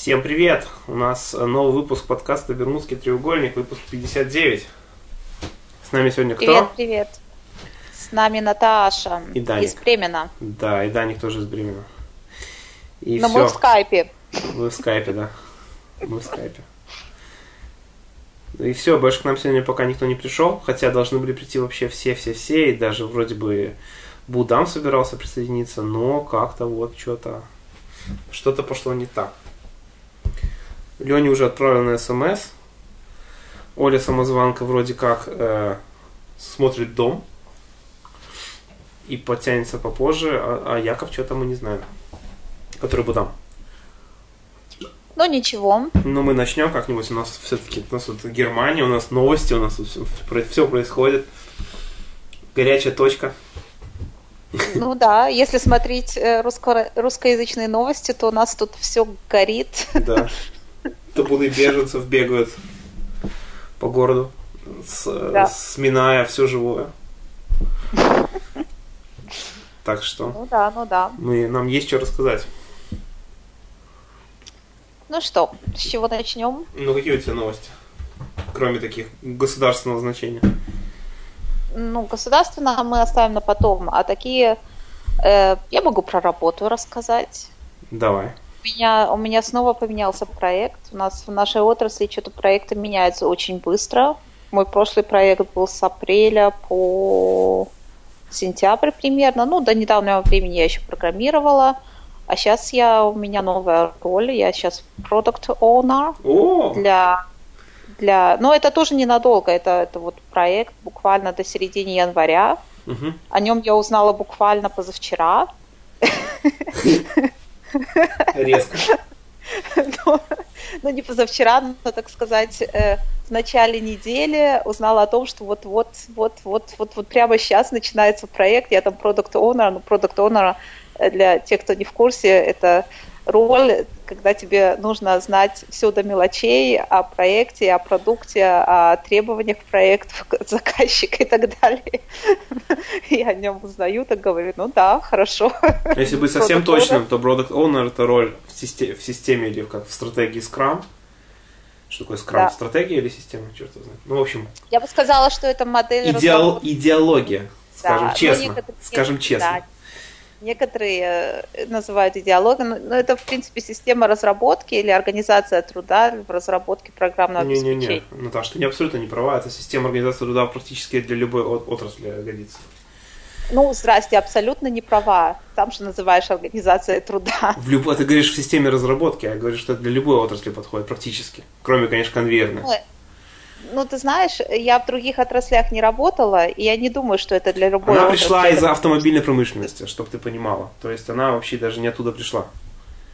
Всем привет! У нас новый выпуск подкаста «Бермудский треугольник», выпуск 59. С нами сегодня кто? Привет, привет. С нами Наташа И Даник. из Бремена. Да, и Даник тоже из Бремена. И Но все. мы в скайпе. Мы в скайпе, да. Мы в скайпе. И все, больше к нам сегодня пока никто не пришел, хотя должны были прийти вообще все-все-все, и даже вроде бы Будам собирался присоединиться, но как-то вот что-то что-то пошло не так. Лене уже отправлен на СМС. Оля самозванка вроде как э, смотрит дом и подтянется попозже, а, а Яков что-то мы не знаем. Который Будам. Ну ничего. Ну, мы начнем как-нибудь. У нас все-таки у нас тут Германия, у нас новости, у нас тут все, происходит. Горячая точка. Ну да, если смотреть э, русско- русскоязычные новости, то у нас тут все горит. Да. Табуны беженцев бегают по городу, с- Да. сминая все живое. Так что Ну да, ну да. мы, нам есть что рассказать. Ну что, с чего начнем? Ну, какие у тебя новости? Кроме таких государственного значения. Ну, государственно мы оставим на потом, а такие... э, я могу про работу рассказать. Давай. У меня, у меня снова поменялся проект. У нас в нашей отрасли что-то проекты меняются очень быстро. Мой прошлый проект был с апреля по сентябрь примерно. Ну, до недавнего времени я еще программировала. А сейчас я, у меня новая роль. Я сейчас product owner О, для... для... Но это тоже ненадолго. Это, это вот проект буквально до середины января. мгм. О нем я узнала буквально позавчера. резко. Ну, ну, не позавчера, но, так сказать, э, в начале недели узнала о том, что вот-вот, вот-вот, вот, вот прямо сейчас начинается проект. Я там продукт owner, ну, продукт owner э, для тех, кто не в курсе, это роль, когда тебе нужно знать все до мелочей о проекте, о продукте, о требованиях к проекту, заказчика и так далее. Я о нем узнаю, так говорю, ну да, хорошо. Если быть совсем точным, то Product Owner это роль в, системе, в системе или как в стратегии Scrum. Что такое Scrum? Да. Stратегия или система? Черт его знает. Ну, в общем, Я бы сказала, что это модель идеал, идеология, скажем Да, ну, честно. некоторые- скажем честно. да. Некоторые э, называют идеологией, но это, в принципе, система разработки или организация труда в разработке программного Не-не-не, обеспечения. Наташа, ты не абсолютно не права. Это система организации труда практически для любой от- отрасли годится. Ну, здрасте, абсолютно не права. Там же называешь организацией труда. В любой, ты говоришь в системе разработки, а я говорю, что это для любой отрасли подходит практически. Кроме, конечно, конвейерной. Ну, Ну, ты знаешь, я в других отраслях не работала, и я не думаю, что это для любой Она отрасли. пришла из автомобильной промышленности, чтобы ты понимала. То есть она вообще даже не оттуда пришла.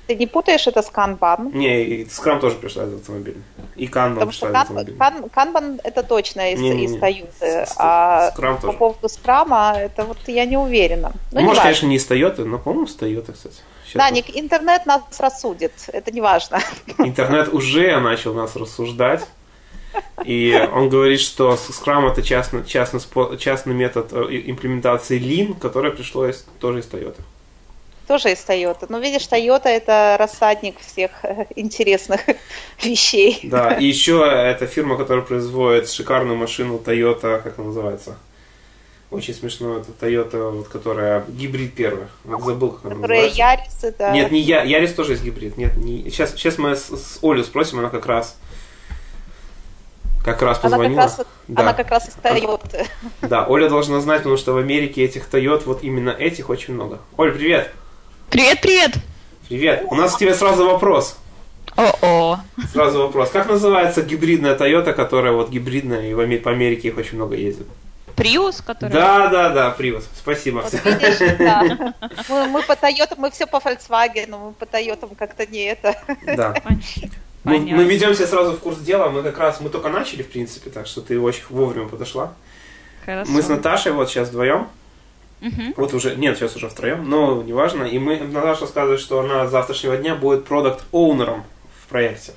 Ты не путаешь это с канбан? Не, и Scrum тоже пришла из автомобильной. И Kanban Потому что пришла из кан- автомобильной. кан- канбан это точно из, Не-не-не. из Toyota, а Scrum по тоже. поводу скрама, это вот я не уверена. Ну, не может, важно. конечно, не из Toyota, но, по-моему, с Toyota, кстати. Щас Да, Ник, интернет нас рассудит, это не важно. Интернет уже начал нас рассуждать. И он говорит, что Scrum это частный, частный, частный метод э, имплементации Lean, которое пришло из, тоже из Toyota. Тоже из Toyota. Ну, видишь, Toyota это рассадник всех э, интересных вещей. Да, и еще это фирма, которая производит шикарную машину Toyota, как она называется? Очень смешно, это Toyota, вот, которая гибрид первый. Вот забыл, как она Которые называется. Ярис это... Нет, не я, Ярис тоже есть гибрид. Нет, не... Сейчас, сейчас мы с, с Олей спросим, она как раз как раз она, как позвонила. раз, Да. она как раз из Toyota. Да, Оля должна знать, потому что в Америке этих Тойот, вот именно этих очень много. Оль, привет! Привет, привет! Привет! У нас к тебе сразу вопрос. О-о. Сразу вопрос. Как называется гибридная Тойота, которая вот гибридная, и в по Америке их очень много ездит? Приус, который... Да, да, да, Привоз. Спасибо. Вот видишь, да. Мы, мы по Toyota, мы все по Volkswagen, мы по Toyota как-то не это. Да. Мы, Понятно. мы ведем себя сразу в курс дела. Мы как раз, мы только начали, в принципе, так что ты очень вовремя подошла. Хорошо. Мы с Наташей вот сейчас вдвоем. Мгм. Вот уже, нет, сейчас уже втроем, но неважно. И мы, Наташа рассказывает, что она с завтрашнего дня будет продукт оунером в проекте.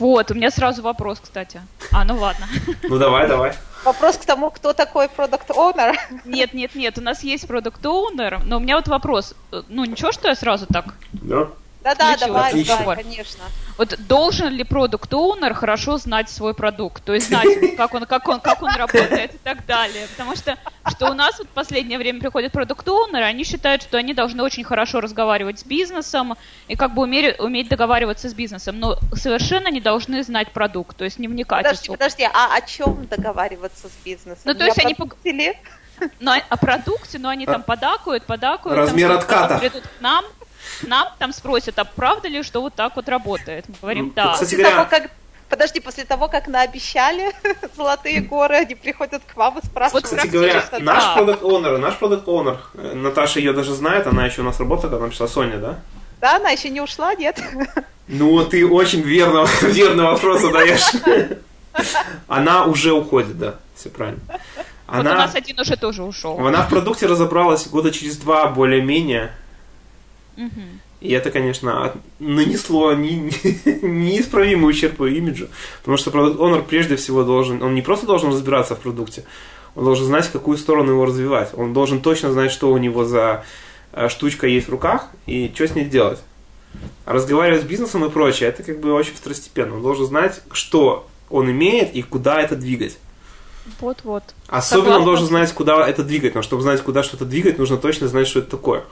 Вот, у меня сразу вопрос, кстати. А, ну ладно. Ну давай, давай. Вопрос к тому, кто такой продукт owner. Нет, нет, нет, у нас есть продукт оунер но у меня вот вопрос. Ну, ничего, что я сразу так? Да. Да-да, давай, Отлично. давай, конечно. Вот должен ли продукт оунер хорошо знать свой продукт, то есть знать, как он, как он, как он работает и так далее. Потому что, что у нас вот в последнее время приходят продукт оунеры они считают, что они должны очень хорошо разговаривать с бизнесом и как бы уметь, уметь договариваться с бизнесом, но совершенно не должны знать продукт, то есть не вникать Подожди, особо. подожди, а о чем договариваться с бизнесом? Ну, то есть они пог- продукте ли? Но о продукте, но они там подакуют, подакуют. там Размер что-то отката. Придут к нам, к нам там спросят, а правда ли, что вот так вот работает? Мы говорим, Ну, да. кстати, После говоря- того, как... Подожди, после того, как наобещали золотые горы, они приходят к вам и спрашивают. Кстати говоря, наш да. продукт оунер наш продукт оунер Наташа ее даже знает, она еще у нас работала, когда она пришла, Соня, да? Да, она еще не ушла, нет? Ну, ты очень верно, верный вопрос задаешь. Она уже уходит, да, все правильно. Вот у Она, нас один уже тоже ушел. она в продукте разобралась года через два более-менее. И это, конечно, от- нанесло не- не- неисправимый ущерб ее имиджу. Потому что продукт онер прежде всего должен, он не просто должен разбираться в продукте, он должен знать, в какую сторону его развивать. Он должен точно знать, что у него за э, штучка есть в руках и что с ней делать. А разговаривать с бизнесом и прочее, это как бы очень второстепенно. Он должен знать, что он имеет и куда это двигать. Вот-вот. Особенно он Согласна. должен знать, куда это двигать. Но чтобы знать, куда что-то двигать, нужно точно знать, что это такое.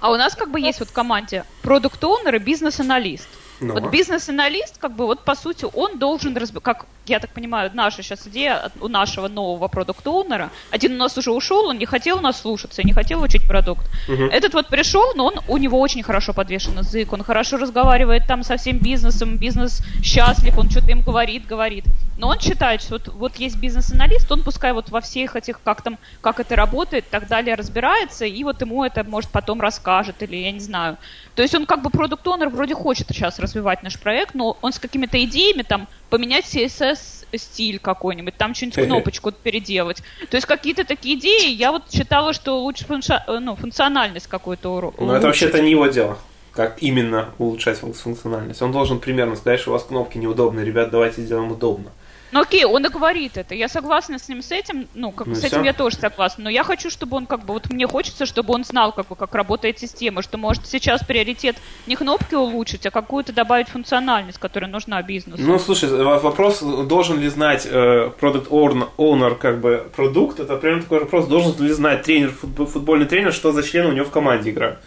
А у нас как бы есть вот в команде продукт оунер и бизнес-аналист. Ну, Вот бизнес-аналист, как бы вот по сути, он должен, разб- как я так понимаю, наша сейчас идея у нашего нового продукт оунера один у нас уже ушел, он не хотел нас слушаться, не хотел учить продукт. Мгм. Этот вот пришел, но он, у него очень хорошо подвешен язык, он хорошо разговаривает там со всем бизнесом, бизнес счастлив, он что-то им говорит, говорит. Но он считает, что вот, вот есть бизнес-аналист, он пускай вот во всех этих, как там, как это работает, так далее, разбирается, и вот ему это, может, потом расскажет, или я не знаю. То есть он как бы продукт онер вроде хочет сейчас развивать наш проект, но он с какими-то идеями, там, поменять CSS стиль какой-нибудь, там что-нибудь кнопочку переделать. То есть какие-то такие идеи, я вот считала, что лучше функша- э, ну, функциональность какую-то уро- Но это вообще-то не его дело. Как именно улучшать функ- функциональность. Он должен примерно сказать, что у вас кнопки неудобные, ребят, давайте сделаем удобно. Ну окей, он и говорит это. Я согласна с ним с этим. Ну, как Ну с этим всё. я тоже согласна. Но я хочу, чтобы он как бы вот мне хочется, чтобы он знал, как бы, как работает система, что может сейчас приоритет не кнопки улучшить, а какую-то добавить функциональность, которая нужна бизнесу. Ну, слушай, вопрос, должен ли знать э, product owner, как бы продукт, это прям такой вопрос, должен ли знать тренер, футбо- футбольный тренер, что за члены у него в команде играют.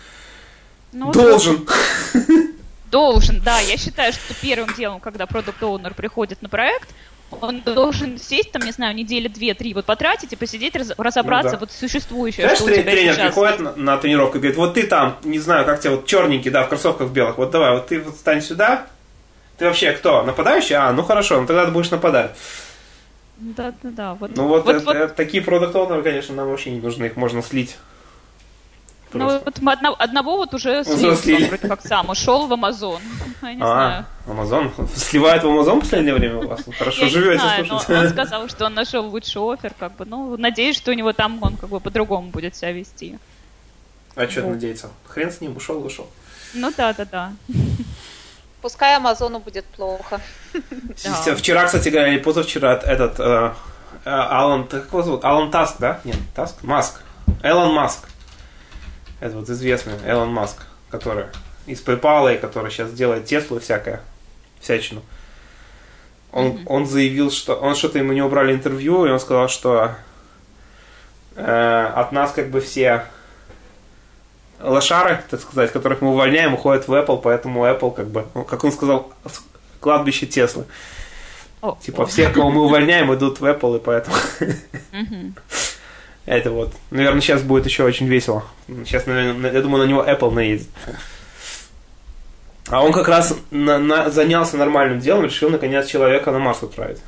Ну, Должен! Должен, да. Я считаю, что первым делом, когда продукт оунер приходит на проект, он должен сесть, там, не знаю, недели две-три, вот потратить и посидеть, раз- разобраться Ну да. вот существующее, Знаешь, что у тренер, тебя тренер сейчас. приходит на, на тренировку и говорит, вот ты там, не знаю, как тебя, вот черненький, да, в кроссовках белых, вот давай, вот ты вот стань сюда, ты вообще кто, нападающий? А, ну хорошо, ну тогда ты будешь нападать. Да, да, да. Вот, Ну вот, вот, это- вот это такие продукт конечно, нам вообще не нужны, их можно слить. Ну, вот мы одно- одного вот уже слил, слили. вроде как сам ушел в Амазон. Я не знаю. А, Амазон. Сливает в Амазон в последнее время у вас? Хорошо Я живете, знаю, слушайте. он сказал, что он нашел лучший офер, как бы, ну, надеюсь, что у него там он как бы по-другому будет себя вести. А что Вот. надеяться? Хрен с ним, ушел, ушел. Ну да, да, да. Пускай Амазону будет плохо. Вчера, кстати говоря, или позавчера этот э, э, Алан, как его зовут? Алан Таск, да? Нет, Таск? Маск. Элон Маск. Это вот известный Элон Маск, который из PayPal, и который сейчас делает Теслу всякое, всячину. Он, он заявил, что он что-то ему не убрали интервью, и он сказал, что э, от нас как бы все лошары, так сказать, которых мы увольняем, уходят в Apple, поэтому Apple, как бы, ну, как он сказал, кладбище Теслы. О, Типа все, кого мы увольняем, идут в Apple, и поэтому Мгм. Это вот. Наверное, сейчас будет еще очень весело. Сейчас, наверное, я думаю, на него Apple наедет. А он как раз на- на- занялся нормальным делом, решил наконец человека на Марс отправить.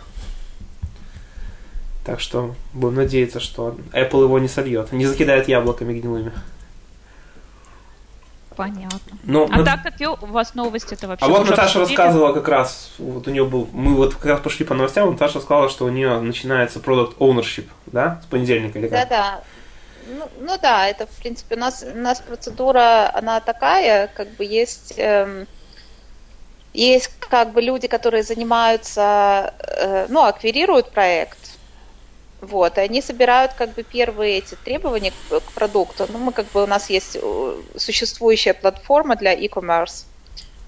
Так что будем надеяться, что Apple его не сольет, не закидает яблоками гнилыми. Понятно. Ну, А Нат- так какие у вас новости это вообще? а вот Наташа обсудили? рассказывала как раз, вот у нее был, мы вот как раз пошли по новостям, Наташа сказала, что у нее начинается product ownership, да, с понедельника или как? Да-да. Ну, ну да, это, в принципе, у нас, у нас процедура, она такая, как бы есть, эм, есть как бы люди, которые занимаются, э, ну, аквирируют проект, Вот, и они собирают как бы первые эти требования к, к продукту. Ну, мы как бы, у нас есть э, существующая платформа для e-commerce,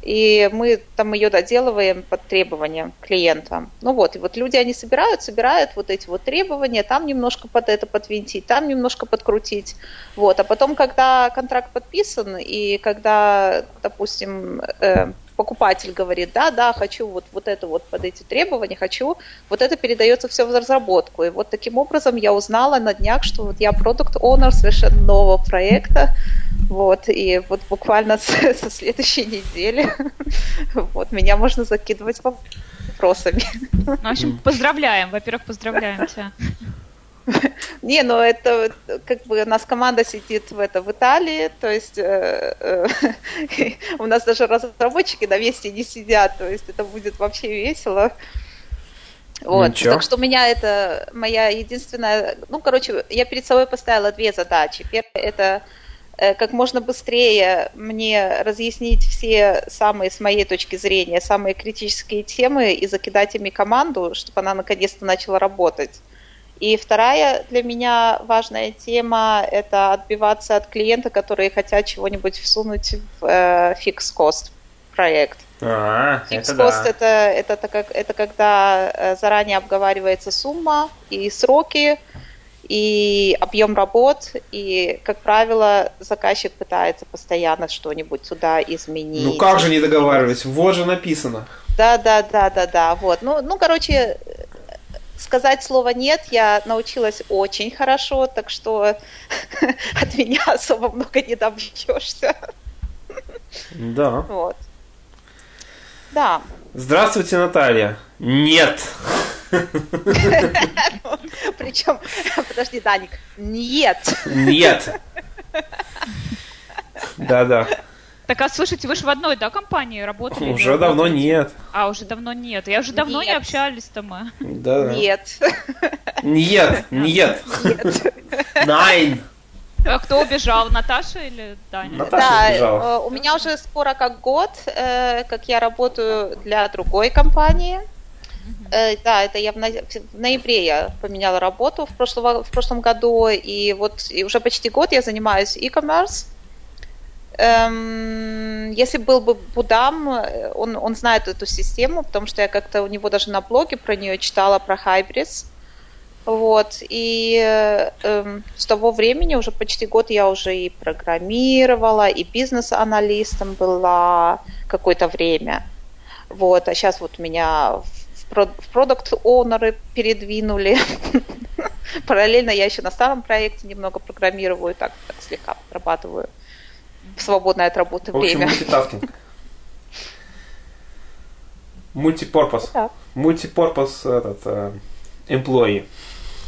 и мы там ее доделываем под требования клиента. Ну вот, и вот люди, они собирают, собирают вот эти вот требования, там немножко под это подвинтить, там немножко подкрутить. Вот, а потом, когда контракт подписан, и когда, допустим, э, покупатель говорит, да, да, хочу вот, вот это вот под эти требования, хочу, вот это передается все в разработку. И вот таким образом я узнала на днях, что вот я продукт оунер совершенно нового проекта, вот, и вот буквально со следующей недели вот, меня можно закидывать вопросами. Ну, в общем, поздравляем, во-первых, поздравляем тебя. Не, ну это как бы у нас команда сидит в, это, в Италии, то есть э, э, у нас даже разработчики на месте не сидят, то есть это будет вообще весело. Вот. Ничего. Так что у меня это моя единственная, ну, короче, я перед собой поставила две задачи. Первая это э, как можно быстрее мне разъяснить все самые, с моей точки зрения, самые критические темы и закидать ими команду, чтобы она наконец-то начала работать. И вторая для меня важная тема – это отбиваться от клиента, которые хотят чего-нибудь всунуть в э, fixed cost проект. А, fixed это да. это, это, это, это когда э, заранее обговаривается сумма и сроки, и объем работ, и, как правило, заказчик пытается постоянно что-нибудь туда изменить. Ну как же не договаривать? Вот же написано. Да, да, да, да, да. Вот. Ну, ну, короче, сказать слово «нет» я научилась очень хорошо, так что от меня особо много не добьешься. Да. Вот. Да. Здравствуйте, Наталья. Нет. Причем, подожди, Даник, нет. Нет. Да-да. Так, а слушайте, вы же в одной, да, компании работали? Уже давно работаете? нет. А, уже давно нет. Я уже давно нет. не общались-то мы. Да. Нет. Нет, нет. Найн. А кто убежал, Наташа или Таня? Наташа да, убежала. Э, у меня уже скоро как год, э, как я работаю для другой компании. Uh-huh. Да, это я в, ноябре я поменяла работу в, прошлого, в прошлом году, и вот и уже почти год я занимаюсь e-commerce. Эм, если был бы Будам, он, он знает эту систему, потому что я как-то у него даже на блоге про нее читала, про Hybris. Вот, и э, с того времени, уже почти год я уже и программировала, и бизнес-аналистом была какое-то время. Вот, а сейчас вот меня в продукт-оунеры передвинули. Параллельно я еще на старом проекте немного программирую, так, так слегка подрабатываю в свободное от работы в общем, время. мультитаскинг. Мультипорпус. Мультипорпус этот э, employee.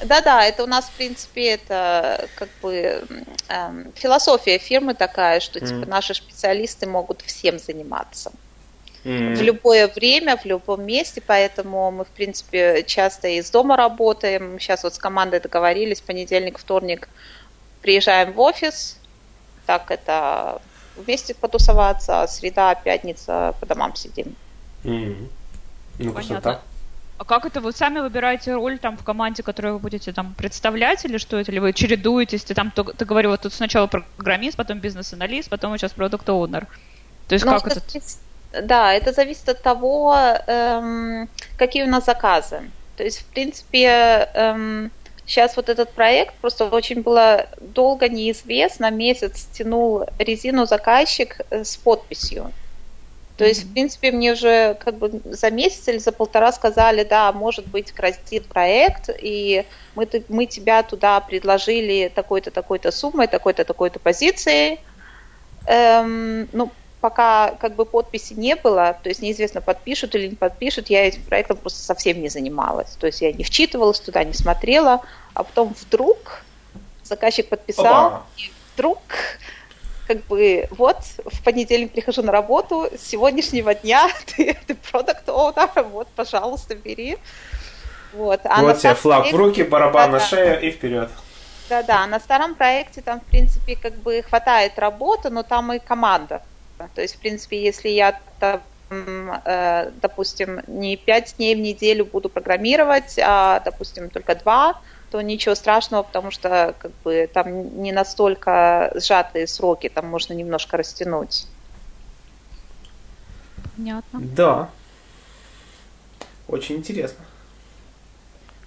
Да-да, это у нас, в принципе, это как бы э, философия фирмы такая, что типа mm. наши специалисты могут всем заниматься. Mm. В любое время, в любом месте, поэтому мы, в принципе, часто из дома работаем. Сейчас вот с командой договорились, понедельник, вторник приезжаем в офис, так это вместе потусоваться, а среда, пятница по домам сидим. Mm-hmm. Ну, Понятно. А как это вы сами выбираете роль там в команде, которую вы будете там представлять, или что это? Или вы чередуетесь? Ты там, ты говорил, вот тут сначала программист, потом бизнес-аналист, потом сейчас продукт оунер То есть ну, как это? Да, это зависит от того, эм, какие у нас заказы. То есть, в принципе, эм, Сейчас вот этот проект просто очень было долго неизвестно, месяц тянул резину заказчик э, с подписью. То есть, в принципе, мне уже как бы за месяц или за полтора сказали, да, может быть, грозит проект, и мы, мы тебя туда предложили такой-то, такой-то суммой, такой-то, такой-то позицией. Эм, ну, пока как бы подписи не было, то есть неизвестно, подпишут или не подпишут, я этим проектом просто совсем не занималась. То есть я не вчитывалась туда, не смотрела, а потом вдруг заказчик подписал, Опа. и вдруг как бы вот в понедельник прихожу на работу, с сегодняшнего дня ты, ты продукт owner, вот, пожалуйста, бери. Вот, а вот тебе флаг проекте, в руки, барабан да, на шею и вперед. Да-да, на старом проекте там, в принципе, как бы хватает работы, но там и команда то есть, в принципе, если я там, допустим, не пять дней в неделю буду программировать, а, допустим, только два, то ничего страшного, потому что как бы там не настолько сжатые сроки, там можно немножко растянуть. Понятно. Да. Очень интересно.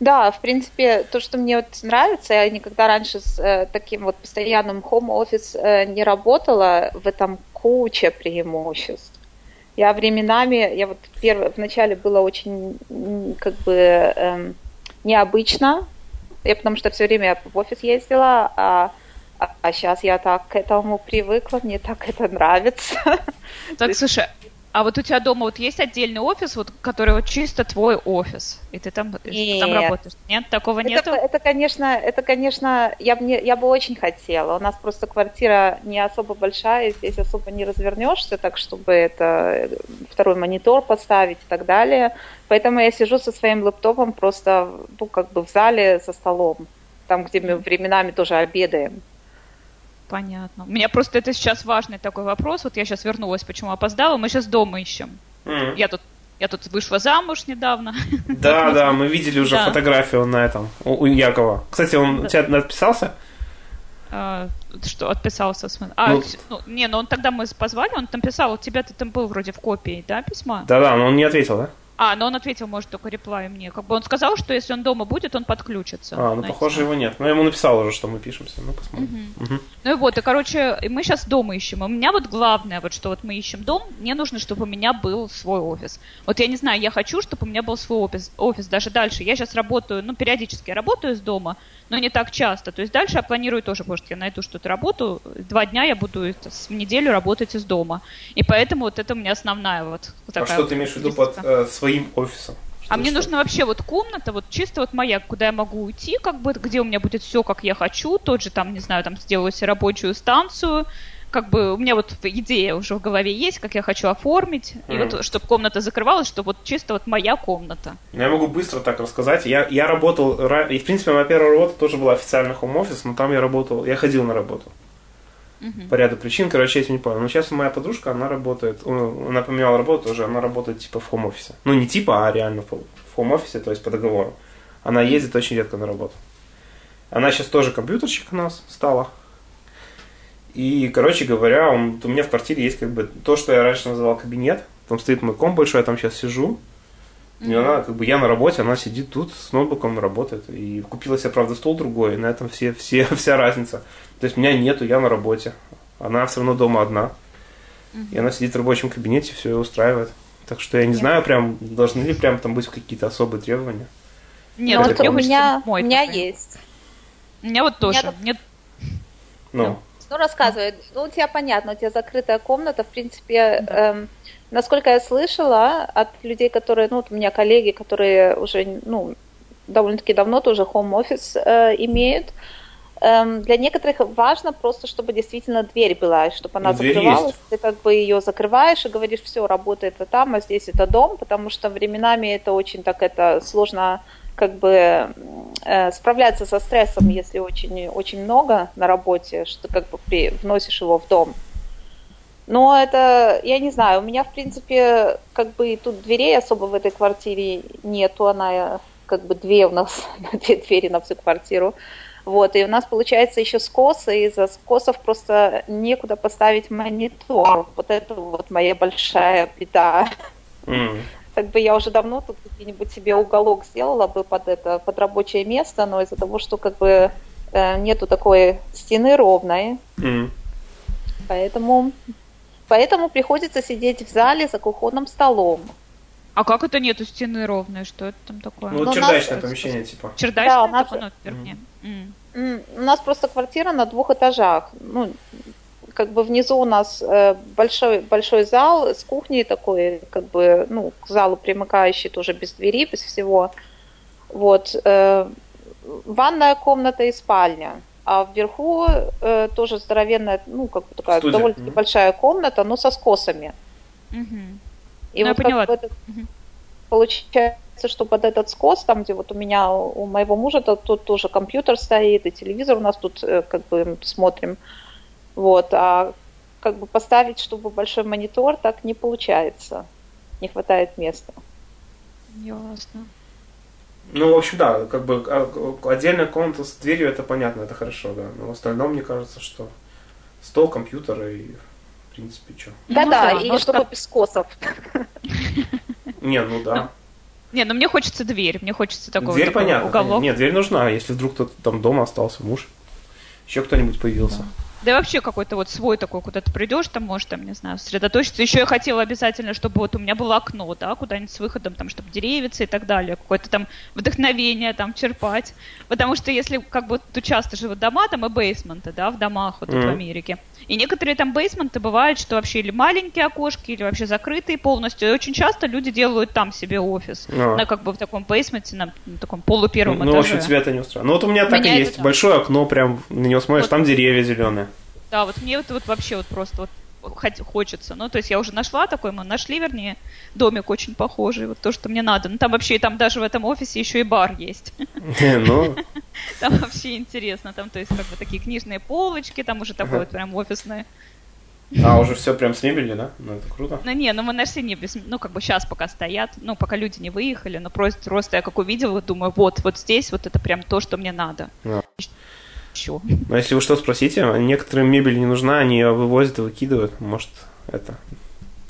Да, в принципе, то, что мне вот нравится, я никогда раньше с э, таким вот постоянным home office э, не работала, в этом куча преимуществ. Я временами, я вот первое, вначале было очень как бы эм, необычно, я потому что все время в офис ездила, а, а, а сейчас я так к этому привыкла, мне так это нравится. Так, слушай, а вот у тебя дома вот есть отдельный офис, вот, который вот чисто твой офис, и ты там, нет. там работаешь? Нет, такого это, нету? Это, конечно, это, конечно, я бы, не, я бы очень хотела. У нас просто квартира не особо большая, здесь особо не развернешься, так чтобы это второй монитор поставить и так далее. Поэтому я сижу со своим лэптопом просто, ну, как бы в зале за столом, там, где мы временами тоже обедаем. Понятно. У меня просто это сейчас важный такой вопрос. Вот я сейчас вернулась, почему опоздала. Мы сейчас дома ищем. Mm. Я тут я тут вышла замуж недавно. Да, да, мы видели уже да. фотографию на этом у, Якова. Кстати, он да. у тебя отписался? А, что отписался? А, ну, ну, не, ну он тогда мы позвали, он там писал, у тебя ты там был вроде в копии, да, письма? Да, да, но он не ответил, да? А, но он ответил, может, только реплай мне. Как бы он сказал, что если он дома будет, он подключится. А, ну, знаете. похоже, его нет. Но я ему написал уже, что мы пишемся. Ну, посмотрим. Угу. Угу. Ну и вот, и, короче, мы сейчас дом ищем. У меня вот главное, вот что вот мы ищем дом, мне нужно, чтобы у меня был свой офис. Вот я не знаю, я хочу, чтобы у меня был свой офис, офис даже дальше. Я сейчас работаю, ну, периодически я работаю из дома, но не так часто. То есть дальше я планирую тоже, может, я найду что-то работу. Два дня я буду в неделю работать из дома. И поэтому вот это у меня основная вот такая... А что ты имеешь в виду под э, своим офисом? а мне нужна вообще вот комната, вот чисто вот моя, куда я могу уйти, как бы, где у меня будет все, как я хочу, тот же там, не знаю, там сделаю себе рабочую станцию, как бы у меня вот идея уже в голове есть, как я хочу оформить, mm. и вот чтобы комната закрывалась, чтобы вот чисто вот моя комната. Я могу быстро так рассказать. Я, я работал, и в принципе моя первая работа тоже была официальный хом-офис, но там я работал, я ходил на работу. Mm-hmm. По ряду причин, короче, я этим не понял. Но сейчас моя подружка, она работает, она поменяла работу уже, она работает типа в хом-офисе. Ну не типа, а реально в хом-офисе, то есть по договору. Она ездит очень редко на работу. Она сейчас тоже компьютерщик у нас стала. И, короче говоря, он, у меня в квартире есть как бы то, что я раньше называл кабинет. Там стоит мой комп большой, я там сейчас сижу. Mm-hmm. И она, как бы, я на работе, она сидит тут с ноутбуком работает. И купила себе, правда, стол другой, и на этом все, все, вся разница. То есть меня нету, я на работе. Она все равно дома одна. Mm-hmm. И она сидит в рабочем кабинете, все ее устраивает. Так что я не Нет. знаю, прям должны ли прям там быть какие-то особые требования. Нет, вот у меня, у меня есть. У меня вот тоже. Меня... Нет. Ну. Ну, рассказывай. Ну, у тебя понятно, у тебя закрытая комната, в принципе, да. эм, насколько я слышала от людей, которые, ну, вот у меня коллеги, которые уже, ну, довольно-таки давно тоже home office э, имеют, эм, для некоторых важно просто, чтобы действительно дверь была, чтобы она дверь закрывалась. Есть. Ты как бы ее закрываешь и говоришь, все, работает это там, а здесь это дом, потому что временами это очень так это сложно как бы э, справляться со стрессом, если очень, очень много на работе, что как бы при, вносишь его в дом. Но это, я не знаю, у меня, в принципе, как бы тут дверей особо в этой квартире нету, она как бы две у нас, две двери на всю квартиру. Вот, и у нас получается еще скосы, и из-за скосов просто некуда поставить монитор. Вот это вот моя большая беда. Mm как бы я уже давно тут где-нибудь себе уголок сделала бы под это, под рабочее место, но из-за того, что как бы э, нету такой стены ровной, mm. поэтому, поэтому приходится сидеть в зале за кухонным столом. А как это нету стены ровной? Что это там такое? Ну, ну чердачное нас... помещение, типа. Чердачное, да, у нас... такое, ну, вернее. Mm. Mm. У нас просто квартира на двух этажах. Ну, как бы внизу у нас э, большой, большой зал с кухней такой, как бы, ну, к залу примыкающий тоже без двери, без всего. Вот. Э, ванная комната и спальня. А вверху э, тоже здоровенная, ну, как бы такая Студия. довольно-таки mm-hmm. большая комната, но со скосами. Mm-hmm. И ну, вот как бы это, mm-hmm. получается, что под этот скос, там, где вот у меня, у моего мужа, то, тут тоже компьютер стоит, и телевизор у нас тут, как бы, смотрим. Вот, а как бы поставить, чтобы большой монитор, так не получается. Не хватает места. Ясно. Ну, в общем, да, как бы а, отдельная комната с дверью, это понятно, это хорошо, да. Но в остальном, мне кажется, что стол, компьютер и, в принципе, что. Да-да, Ну да, и но чтобы как- без косов. Не, ну да. Не, ну мне хочется дверь, мне хочется такого дверь понятно. уголок. Нет, дверь нужна, если вдруг кто-то там дома остался, муж. Еще кто-нибудь появился. Да и вообще какой-то вот свой такой, куда ты придешь, там можешь, там, не знаю, сосредоточиться. Еще я хотела обязательно, чтобы вот у меня было окно, да, куда-нибудь с выходом, там, чтобы деревица и так далее, какое-то там вдохновение там черпать. Потому что если как бы тут часто живут дома, там и бейсменты, да, в домах вот тут в. Америке. И некоторые там бейсменты бывают, что вообще или маленькие окошки, или вообще закрытые полностью. И очень часто люди делают там себе офис. А. На как бы в таком бейсменте, на, на таком полупервом Ну, в этаже. общем, тебя это не устраивает. Ну, вот у меня так и Меня это есть. да. Большое окно, прям на него смотришь, Вот. там деревья зеленые. Да, вот мне это вот вообще вот просто вот хочется. Ну, то есть я уже нашла такой, мы нашли, вернее, домик очень похожий, вот то, что мне надо. Ну, там вообще, там даже в этом офисе еще и бар есть. Ну, Там вообще интересно, там, то есть, как бы такие книжные полочки, там уже такое вот прям офисное. а уже все прям с мебелью, да? Ну, это круто. Ну, не, ну мы нашли не без, ну, как бы сейчас пока стоят, ну, пока люди не выехали, но просто, просто я как увидела, думаю, вот, вот здесь вот это прям то, что мне надо. Еще. Но если вы что спросите, некоторым мебель не нужна, они ее вывозят и выкидывают. Может, это...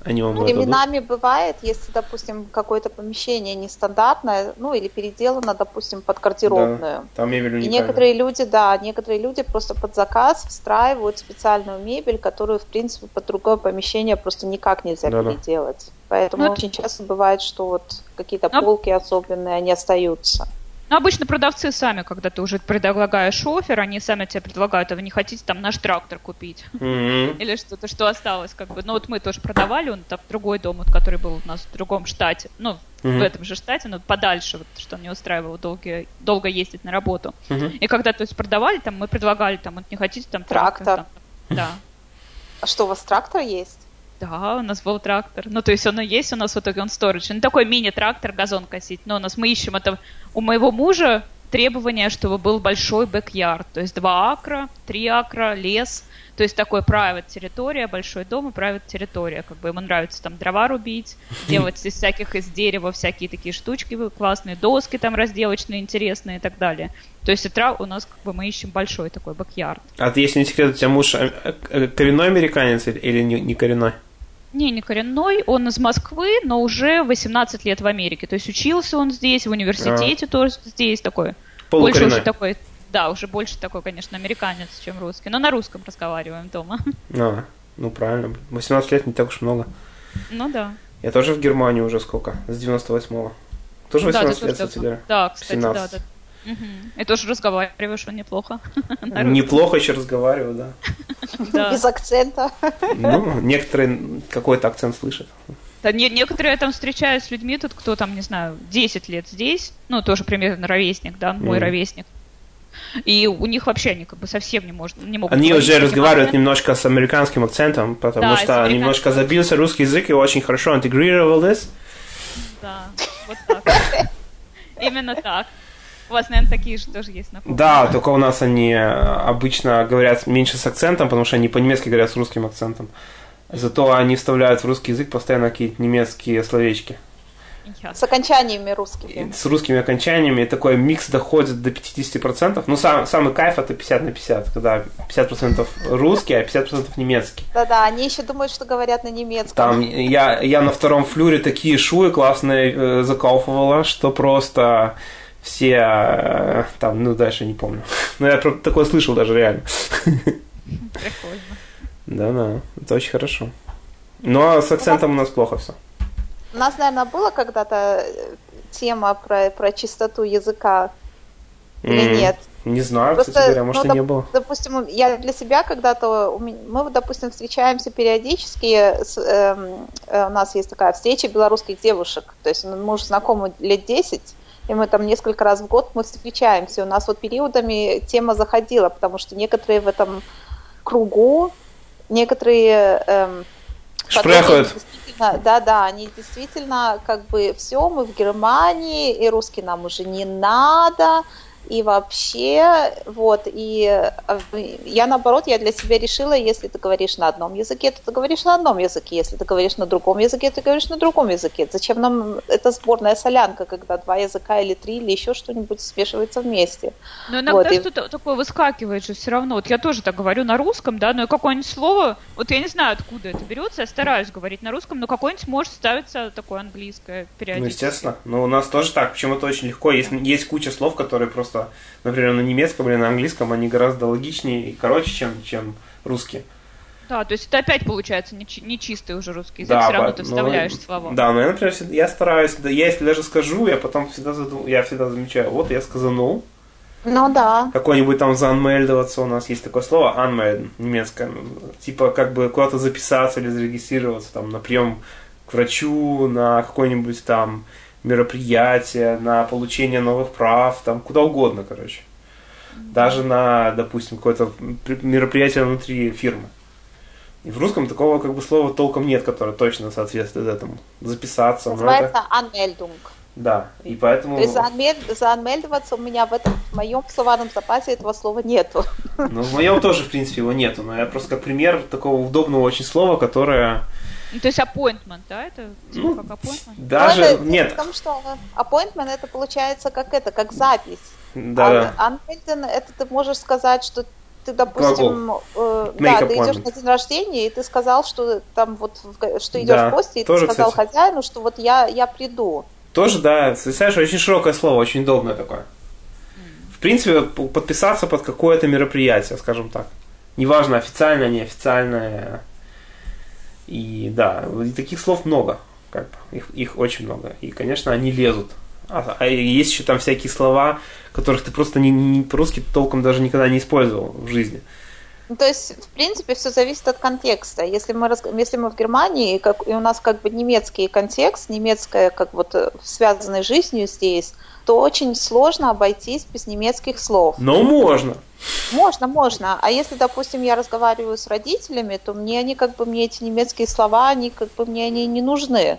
Они вам Ну. Временами бывает, если, допустим, какое-то помещение нестандартное, ну или переделано, допустим, под гардеробную. Там мебель И уникальная. некоторые люди, да, некоторые люди просто под заказ встраивают специальную мебель, которую, в принципе, под другое помещение просто никак нельзя Да-да. переделать. Поэтому Ну, очень часто бывает, что вот какие-то Ну, полки особенные, они остаются. Ну, обычно продавцы сами, когда ты уже предлагаешь офер, они сами тебе предлагают, а вы не хотите там наш трактор купить? Мгм. Или что-то, что осталось, как бы. Ну, вот мы тоже продавали, он там другой дом, вот, который был у нас в другом штате, ну, Мгм. в этом же штате, но подальше, вот, что не устраивало долго, долго ездить на работу. Мгм. И когда, то есть, продавали, там, мы предлагали, там, вот, не хотите там трактор? Трактор. там, да. А что, у вас трактор есть? Да, у нас был трактор. Ну, то есть он и есть у нас в итоге, он сторож. Ну, такой мини-трактор, газон косить. Но у нас мы ищем это... У моего мужа требование, чтобы был большой бэк-ярд. То есть два акра, три акра, лес. То есть такой private территория, большой дом и private территория. Как бы ему нравится там дрова рубить, делать из всяких, из дерева всякие такие штучки классные, доски там разделочные, интересные и так далее. То есть это у нас как бы мы ищем большой такой бэк-ярд. А ты, если не секрет, у тебя муж э, э, коренной американец или- или не, не коренной? Не, не коренной, он из Москвы, но уже 18 лет в Америке. То есть учился он здесь, в университете тоже здесь такой. Больше уже такой, да, уже больше такой, конечно, американец, чем русский. Но на русском разговариваем дома. А, ну правильно. 18 лет не так уж много. Ну да. Я тоже в Германии уже сколько? С 98-го. Тоже да, ты 18 тоже лет, кстати давно. говоря. Да, кстати, да, 17. да. Мгм. И тоже разговариваешь он неплохо. Неплохо еще разговариваю, да. Да. Без акцента. Ну, некоторые какой-то акцент слышат. Да, не- некоторые я там встречаюсь с людьми, тут кто там, не знаю, 10 лет здесь, ну, тоже примерно ровесник, да, мой Мгм. ровесник. И у них вообще они как бы совсем не, может, не могут Они уже разговаривают акцентом. немножко с американским акцентом, потому Да, что немножко забился русский язык и очень хорошо интегрировал this. Да, вот так. Именно так. У вас, наверное, такие же тоже есть на кухне. Да, только у нас они э, обычно говорят меньше с акцентом, потому что они по-немецки говорят с русским акцентом. Зато они вставляют в русский язык постоянно какие-то немецкие словечки. С окончаниями русскими. с русскими окончаниями и такой микс доходит до 50%. Ну, сам, самый кайф это 50 на 50, когда 50% русский, а 50% немецкий. Да-да, они еще думают, что говорят на немецком. Там я, я на втором флюре такие шуи классные э, закауфывала, что просто все э, там, ну дальше не помню. Но я про- такое слышал даже реально. Прикольно. Да-да, это очень хорошо. Но с акцентом у нас плохо все. У нас, наверное, была когда-то э, тема про, про чистоту языка или нет? Не знаю, Просто, кстати говоря, может ну, и не было. Допустим, я для себя когда-то, мы, допустим, встречаемся периодически, с, эм, э, у нас есть такая встреча белорусских девушек, то есть ну, мы уже знакомы лет 10, и мы там несколько раз в год мы встречаемся, у нас вот периодами тема заходила, потому что некоторые в этом кругу, некоторые эм, Шпрехают. Да, да, они действительно как бы все, мы в Германии, и русский нам уже не надо, и вообще, вот, и э, я наоборот, я для себя решила, если ты говоришь на одном языке, то ты говоришь на одном языке, если ты говоришь на другом языке, ты говоришь на другом языке. Зачем нам эта сборная солянка, когда два языка или три, или еще что-нибудь смешивается вместе? Но иногда вот, что-то и... такое выскакивает же все равно. Вот я тоже так говорю на русском, да, но какое-нибудь слово, вот я не знаю, откуда это берется, я стараюсь говорить на русском, но какое-нибудь может ставиться такое английское периодически. Ну, естественно. Но у нас тоже так, почему-то очень легко. Есть, есть куча слов, которые просто, например, на немецком или на английском, они гораздо логичнее и короче, чем, чем русские. Да, то есть это опять получается не, не чистый уже русский язык, да, все равно ты вставляешь ну, слова. Да, но я, например, я стараюсь, я если даже скажу, я потом всегда задум, я всегда замечаю, вот я сказанул, ну да. Какой-нибудь там заанмельдоваться у нас есть такое слово, анмельден, немецкое. Типа как бы куда-то записаться или зарегистрироваться там на прием к врачу, на какое-нибудь там мероприятие, на получение новых прав, там куда угодно, короче. Даже на, допустим, какое-то мероприятие внутри фирмы. И в русском такого как бы слова толком нет, которое точно соответствует этому. Записаться. Называется это... Anmeldung. Да, и поэтому... То есть заанмель... заанмельдоваться у меня в этом, в моем словарном запасе этого слова нету. Ну, в моем тоже, в принципе, его нету, но я просто как пример такого удобного очень слова, которое... Ну, то есть appointment, да, это типа ну, как appointment? Даже, это, нет. В том, что appointment это получается как это, как запись. Да. А unmelden это ты можешь сказать, что ты, допустим, э, да, ты идешь на день рождения, и ты сказал, что там вот, что идешь да, в гости, и тоже, ты сказал кстати. хозяину, что вот я, я приду. Тоже, да, представляешь, очень широкое слово, очень удобное такое. В принципе, подписаться под какое-то мероприятие, скажем так. Неважно, официальное, неофициальное. И да, таких слов много. Как их, их очень много. И, конечно, они лезут. А, а есть еще там всякие слова, которых ты просто не, не по-русски толком даже никогда не использовал в жизни. Ну, то есть, в принципе, все зависит от контекста. Если мы, если мы в Германии, как, и у нас как бы немецкий контекст, немецкая как вот э, связанной жизнью здесь, то очень сложно обойтись без немецких слов. Но можно. Можно, можно. А если, допустим, я разговариваю с родителями, то мне они как бы мне эти немецкие слова, они как бы мне они не нужны.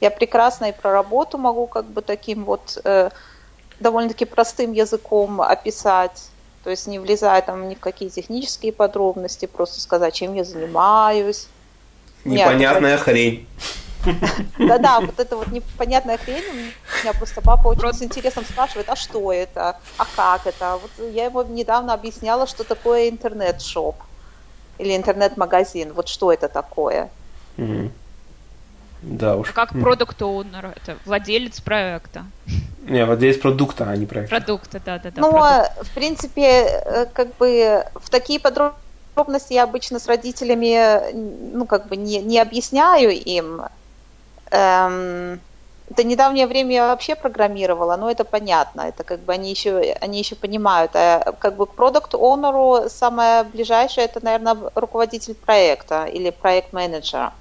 Я прекрасно и про работу могу как бы таким вот э, довольно-таки простым языком описать то есть не влезая там ни в какие технические подробности, просто сказать, чем я занимаюсь. Непонятная Нет, хрень. Да-да, вот это вот непонятная хрень. У меня просто папа очень с интересом спрашивает, а что это? А как это? Вот я ему недавно объясняла, что такое интернет-шоп или интернет-магазин. Вот что это такое? Да уж. Как продукт оунер это владелец проекта. Не, владелец продукта, а не проекта. Продукта, да, да, да. Ну, продукт. в принципе, э, как бы в такие подробности я обычно с родителями, ну, как бы не, не объясняю им. Эм, это недавнее время я вообще программировала, но это понятно, это как бы они еще, они еще понимают. А как бы к продукт оунеру самое ближайшее это, наверное, руководитель проекта или проект-менеджер.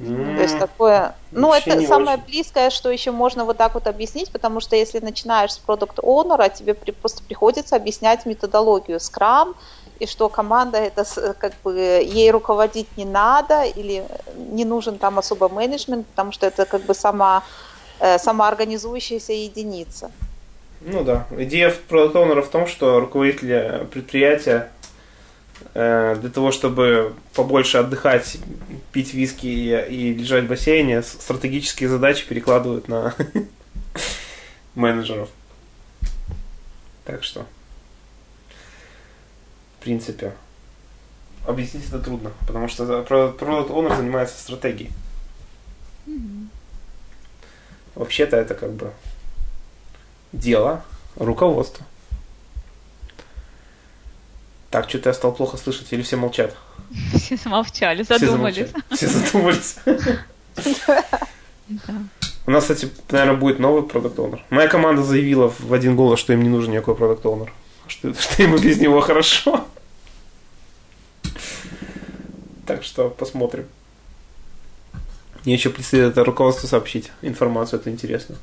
Mm, То есть такое, ну это самое очень. близкое, что еще можно вот так вот объяснить, потому что если начинаешь с продукт оунера тебе при, просто приходится объяснять методологию Scrum и что команда это как бы ей руководить не надо или не нужен там особо менеджмент, потому что это как бы сама э, самоорганизующаяся единица. Ну да, идея продукт оунера в том, что руководитель предприятия для того, чтобы побольше отдыхать, пить виски и, и лежать в бассейне, стратегические задачи перекладывают на менеджеров. Так что, в принципе, объяснить это трудно, потому что Product Owner занимается стратегией. Вообще-то это как бы дело руководства. Так, что-то я стал плохо слышать, или все молчат? Все молчали, задумались. Все задумались. У нас, кстати, наверное, будет новый продукт оунер Моя команда заявила в один голос, что им не нужен никакой продукт оунер что, что им без него хорошо. Так что посмотрим. Мне еще предстоит это руководству сообщить информацию, это интересно.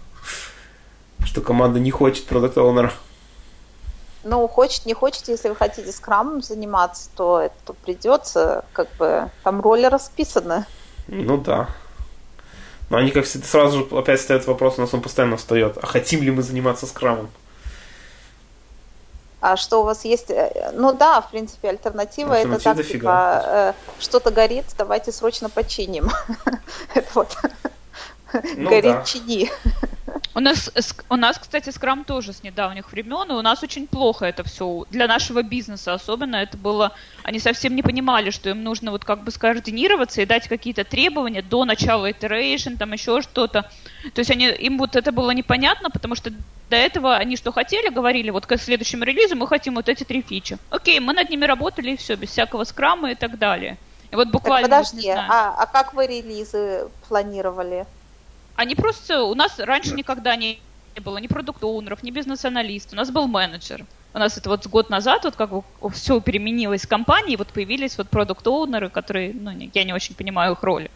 Что команда не хочет продукт оунера ну, хочет, не хочет, если вы хотите скрамом заниматься, то это придется, как бы, там роли расписаны. Ну да. Но они, как всегда, сразу же опять ставят вопрос, у нас он постоянно встает. А хотим ли мы заниматься скрамом? А что у вас есть? Э, ну да, в принципе, альтернатива это так, типа, э, что-то горит, давайте срочно починим. Это вот. Ну, горит, чини. У нас, у нас, кстати, скрам тоже с недавних времен, и у нас очень плохо это все. Для нашего бизнеса особенно это было... Они совсем не понимали, что им нужно вот как бы скоординироваться и дать какие-то требования до начала iteration, там еще что-то. То есть они, им вот это было непонятно, потому что до этого они что хотели, говорили, вот к следующему релизу мы хотим вот эти три фичи. Окей, мы над ними работали, и все, без всякого скрама и так далее. И вот буквально... Так подожди, а, а как вы релизы планировали? Они просто... У нас раньше никогда не было ни продукт-оунеров, ни бизнес-аналист. У нас был менеджер. У нас это вот год назад вот как бы все переменилось в компании, вот появились вот продукт-оунеры, которые, ну, я не очень понимаю их роли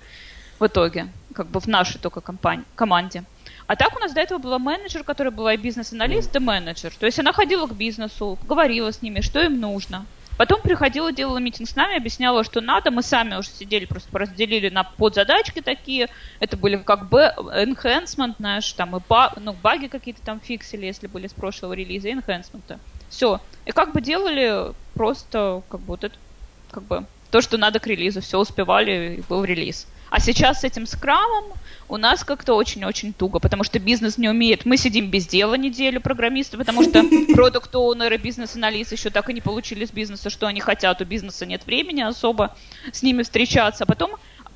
в итоге, как бы в нашей только компании, команде. А так у нас до этого была менеджер, которая была и бизнес-аналист, и менеджер. То есть она ходила к бизнесу, говорила с ними, что им нужно. Потом приходила, делала митинг с нами, объясняла, что надо. Мы сами уже сидели, просто разделили на подзадачки такие. Это были как бы enhancement наш, там и ба, ну, баги какие-то там фиксили, если были с прошлого релиза, enhancement. Все. И как бы делали просто как бы вот это, как бы то, что надо к релизу. Все успевали, и был релиз. А сейчас с этим скрамом у нас как-то очень-очень туго, потому что бизнес не умеет. Мы сидим без дела неделю, программисты, потому что продукт оунеры бизнес-анализ еще так и не получили с бизнеса, что они хотят. У бизнеса нет времени особо с ними встречаться. А потом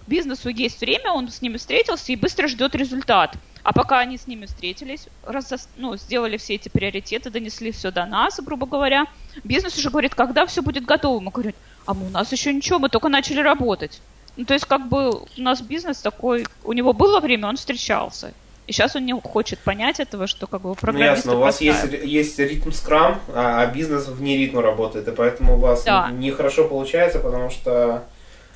бизнесу есть время, он с ними встретился и быстро ждет результат. А пока они с ними встретились, раз, ну, сделали все эти приоритеты, донесли все до нас, грубо говоря, бизнес уже говорит, когда все будет готово. Мы говорим, а мы, у нас еще ничего, мы только начали работать. Ну, то есть, как бы у нас бизнес такой, у него было время, он встречался. И сейчас он не хочет понять этого, что как бы программисты Ну, ясно, у вас есть, есть ритм скрам, а, а бизнес вне ритма работает, и поэтому у вас да. нехорошо получается, потому что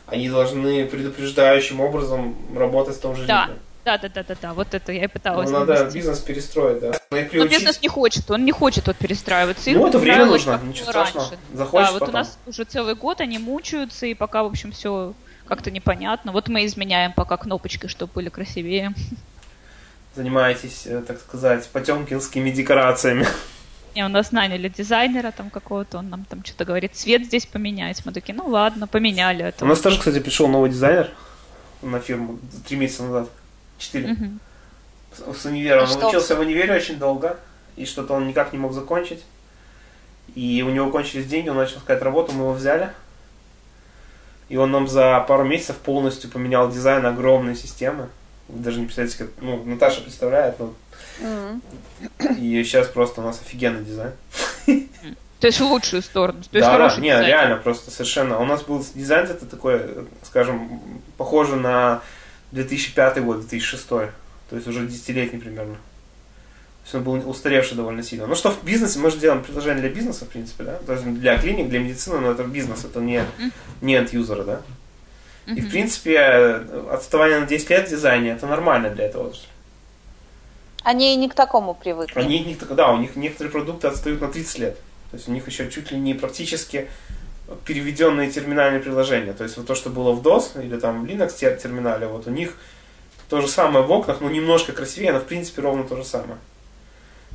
они должны предупреждающим образом работать в том же да. ритме. Да, да, да, да, да, вот это я и пыталась. Ну, надо бизнес перестроить, да. Но, Но бизнес не хочет, он не хочет вот перестраиваться. Ну, это время нужно, ничего страшного. Раньше. Захочешь да, вот потом. у нас уже целый год они мучаются, и пока, в общем, все как-то непонятно. Вот мы изменяем пока кнопочки, чтобы были красивее. Занимаетесь, э, так сказать, потемкинскими декорациями. И у нас наняли дизайнера там какого-то, он нам там что-то говорит, цвет здесь поменять. Мы такие, ну ладно, поменяли это. У нас тоже, кстати, пришел новый дизайнер на фирму три месяца назад. Четыре. Угу. С универа. Он а учился в универе очень долго, и что-то он никак не мог закончить. И у него кончились деньги, он начал искать работу, мы его взяли. И он нам за пару месяцев полностью поменял дизайн огромной системы. Вы даже не представляете, как... Ну, Наташа представляет, но... Mm-hmm. И сейчас просто у нас офигенный дизайн. То есть в лучшую сторону. То есть да, да, не, реально, просто совершенно. У нас был дизайн это такой, скажем, похоже на 2005 год, 2006. То есть уже десятилетний примерно есть он был устаревший довольно сильно. Ну что в бизнесе, мы же делаем предложение для бизнеса, в принципе, да? То есть для клиник, для медицины, но это бизнес, это не, не end-юзера, да? И, в принципе, отставание на 10 лет в дизайне это нормально для этого. Они не к такому привыкли. Они не к такому, да, у них некоторые продукты отстают на 30 лет. То есть у них еще чуть ли не практически переведенные терминальные приложения. То есть вот то, что было в DOS или там в Linux терминале, вот у них то же самое в окнах, но немножко красивее, но в принципе ровно то же самое.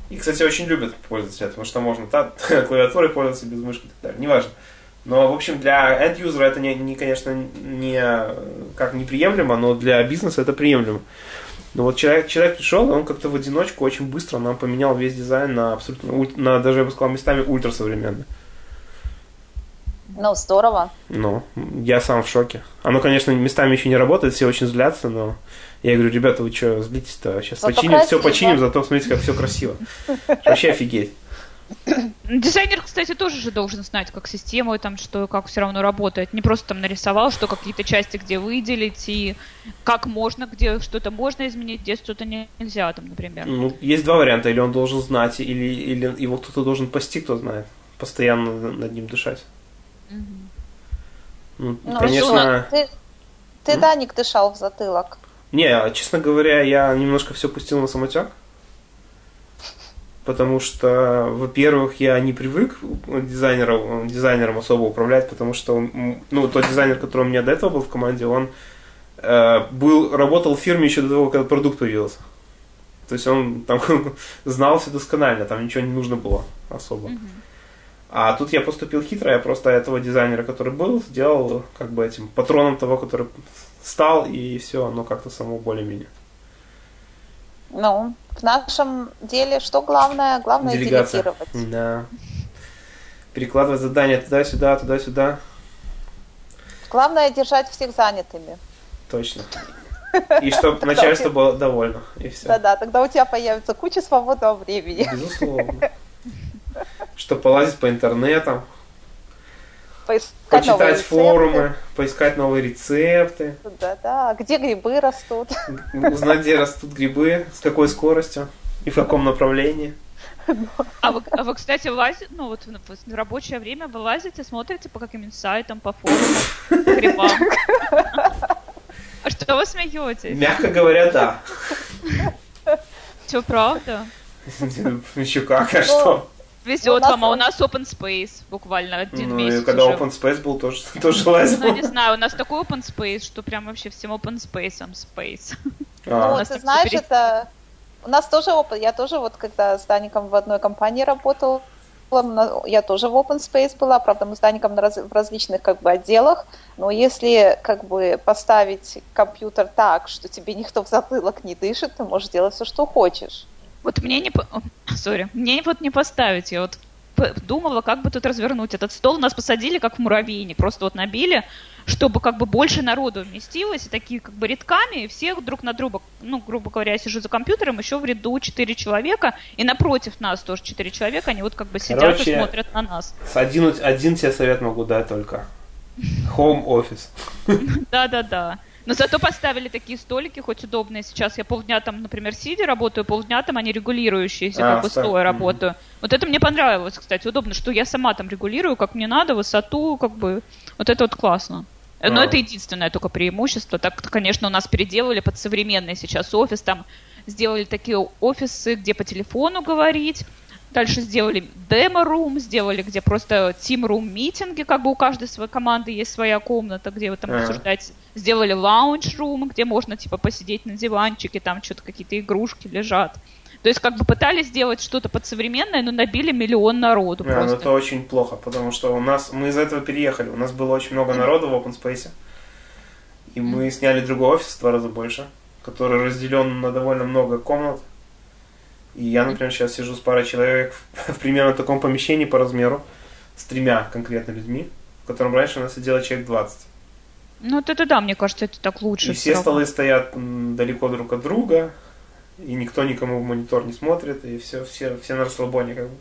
И, кстати, очень любят пользователи, потому что можно та, клавиатурой пользоваться без мышки и так далее. Неважно. Но, в общем, для end-юзера это, не, не, конечно, не как неприемлемо, но для бизнеса это приемлемо. Но вот человек, человек пришел, и он как-то в одиночку очень быстро нам поменял весь дизайн на абсолютно, на, даже, я бы сказал, местами ультрасовременный. Ну, здорово. Ну, я сам в шоке. Оно, конечно, местами еще не работает, все очень злятся, но я говорю, ребята, вы что, злитесь-то? Сейчас зато починим, красиво. все починим, зато смотрите, как все красиво. Вообще офигеть. Дизайнер, кстати, тоже же должен знать, как система там, что как все равно работает. Не просто там нарисовал, что какие-то части где выделить, и как можно, где что-то можно изменить, где что-то нельзя, там, например. Ну, есть два варианта. Или он должен знать, или, или его кто-то должен пасти, кто знает. Постоянно над ним дышать. Угу. Ну, ну, конечно... Ты, ты, Даник, дышал в затылок. Не, честно говоря, я немножко все пустил на самотек. Потому что, во-первых, я не привык дизайнером, дизайнером особо управлять, потому что ну, тот дизайнер, который у меня до этого был в команде, он э, был, работал в фирме еще до того, когда продукт появился. То есть он там знал все досконально, там ничего не нужно было особо. А тут я поступил хитро, я просто этого дизайнера, который был, сделал как бы этим патроном того, который стал, и все, оно как-то само более-менее. Ну, в нашем деле что главное? Главное Делегация. делегировать. Да. Перекладывать задания туда-сюда, туда-сюда. Главное держать всех занятыми. Точно. И чтобы начальство было довольно. И все. Да-да, тогда у тебя появится куча свободного времени. Безусловно. Что полазить по интернетам, Поискать новые почитать рецепты. форумы, поискать новые рецепты, Да-да, где грибы растут. узнать, где растут грибы, с какой скоростью и в каком направлении. А вы, а вы, кстати, лазите, ну вот в, в рабочее время вы лазите, смотрите по каким-нибудь сайтам, по форумам, по грибам. А что вы смеетесь? Мягко говоря, да. Все правда? Еще как, а что? Везет вам, а у нас open space буквально один Ну, месяц и когда уже. Open Space был, тоже, тоже Ну, лазил. не знаю, у нас такой open space, что прям вообще всем open space space. А, Ну, ты знаешь, это... У нас тоже опыт. Я тоже вот, когда с Даником в одной компании работала, на- я тоже в open space была, правда, мы с Даником в различных как бы отделах, но если как бы поставить компьютер так, что тебе никто в затылок не дышит, ты можешь делать все, что хочешь. Вот мне не... Сори. Мне вот не поставить. Я вот думала, как бы тут развернуть этот стол. Нас посадили, как в муравейник. Просто вот набили, чтобы как бы больше народу вместилось. И такие как бы рядками. И все друг на друга... Ну, грубо говоря, я сижу за компьютером, еще в ряду четыре человека. И напротив нас тоже четыре человека. Они вот как бы сидят Короче, и смотрят на нас. С один, один тебе совет могу дать только. Home office. Да-да-да. Но зато поставили такие столики, хоть удобные. Сейчас я полдня там, например, сидя работаю, полдня там они регулирующиеся, А, как бы стоя работаю. Вот это мне понравилось, кстати, удобно, что я сама там регулирую, как мне надо, высоту, как бы. Вот это вот классно. Но А. это единственное только преимущество. Так, конечно, у нас переделали под современный сейчас офис, там сделали такие офисы, где по телефону говорить. Дальше сделали демо-рум, сделали, где просто тим-рум митинги, как бы у каждой своей команды есть своя комната, где вы там Ага. обсуждаете. Сделали лаунж-рум, где можно типа посидеть на диванчике, там что-то какие-то игрушки лежат. То есть как бы пытались сделать что-то под современное, но набили миллион народу Да, но просто. это очень плохо, потому что у нас, мы из-за этого переехали. У нас было очень много народу в Open Space. И мы сняли другой офис в два раза больше, который разделен на довольно много комнат. И я, например, сейчас сижу с парой человек в, в примерно таком помещении по размеру, с тремя конкретно людьми, в котором раньше у нас сидело человек 20. Ну вот это да, мне кажется, это так лучше. И все равно. столы стоят далеко друг от друга, и никто никому в монитор не смотрит, и все, все, все на расслабоне как бы.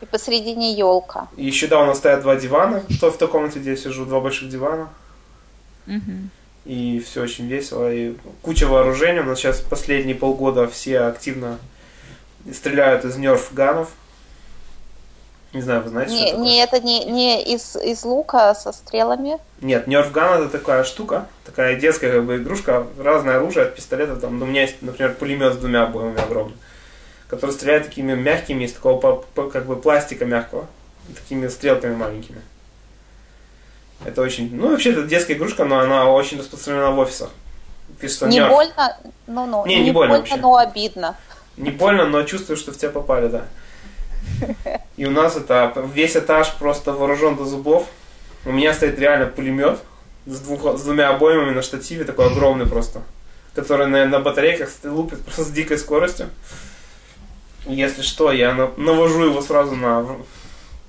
И посередине елка. И еще да, у нас стоят два дивана, что в той комнате, где я сижу, два больших дивана. Мгм. И все очень весело. И куча вооружения. У нас сейчас последние полгода все активно стреляют из нерф-ганов. Не знаю, вы знаете, Не, что такое? не это не, не из, из лука со стрелами. Нет, нерф-ган это такая штука, такая детская как бы игрушка, разное оружие от пистолета. Там, ну, у меня есть, например, пулемет с двумя обоими огромный, который стреляет такими мягкими, из такого как бы пластика мягкого, такими стрелками маленькими. Это очень, ну вообще это детская игрушка, но она очень распространена в офисах. Пишется Не Nerf. больно, ну, ну, Не, не больно вообще. но обидно. Не больно, но чувствую, что в тебя попали, да. И у нас это весь этаж просто вооружен до зубов. У меня стоит реально пулемет с, двух, с двумя обоймами на штативе, такой огромный просто, который на, на батарейках лупит просто с дикой скоростью. Если что, я на- навожу его сразу на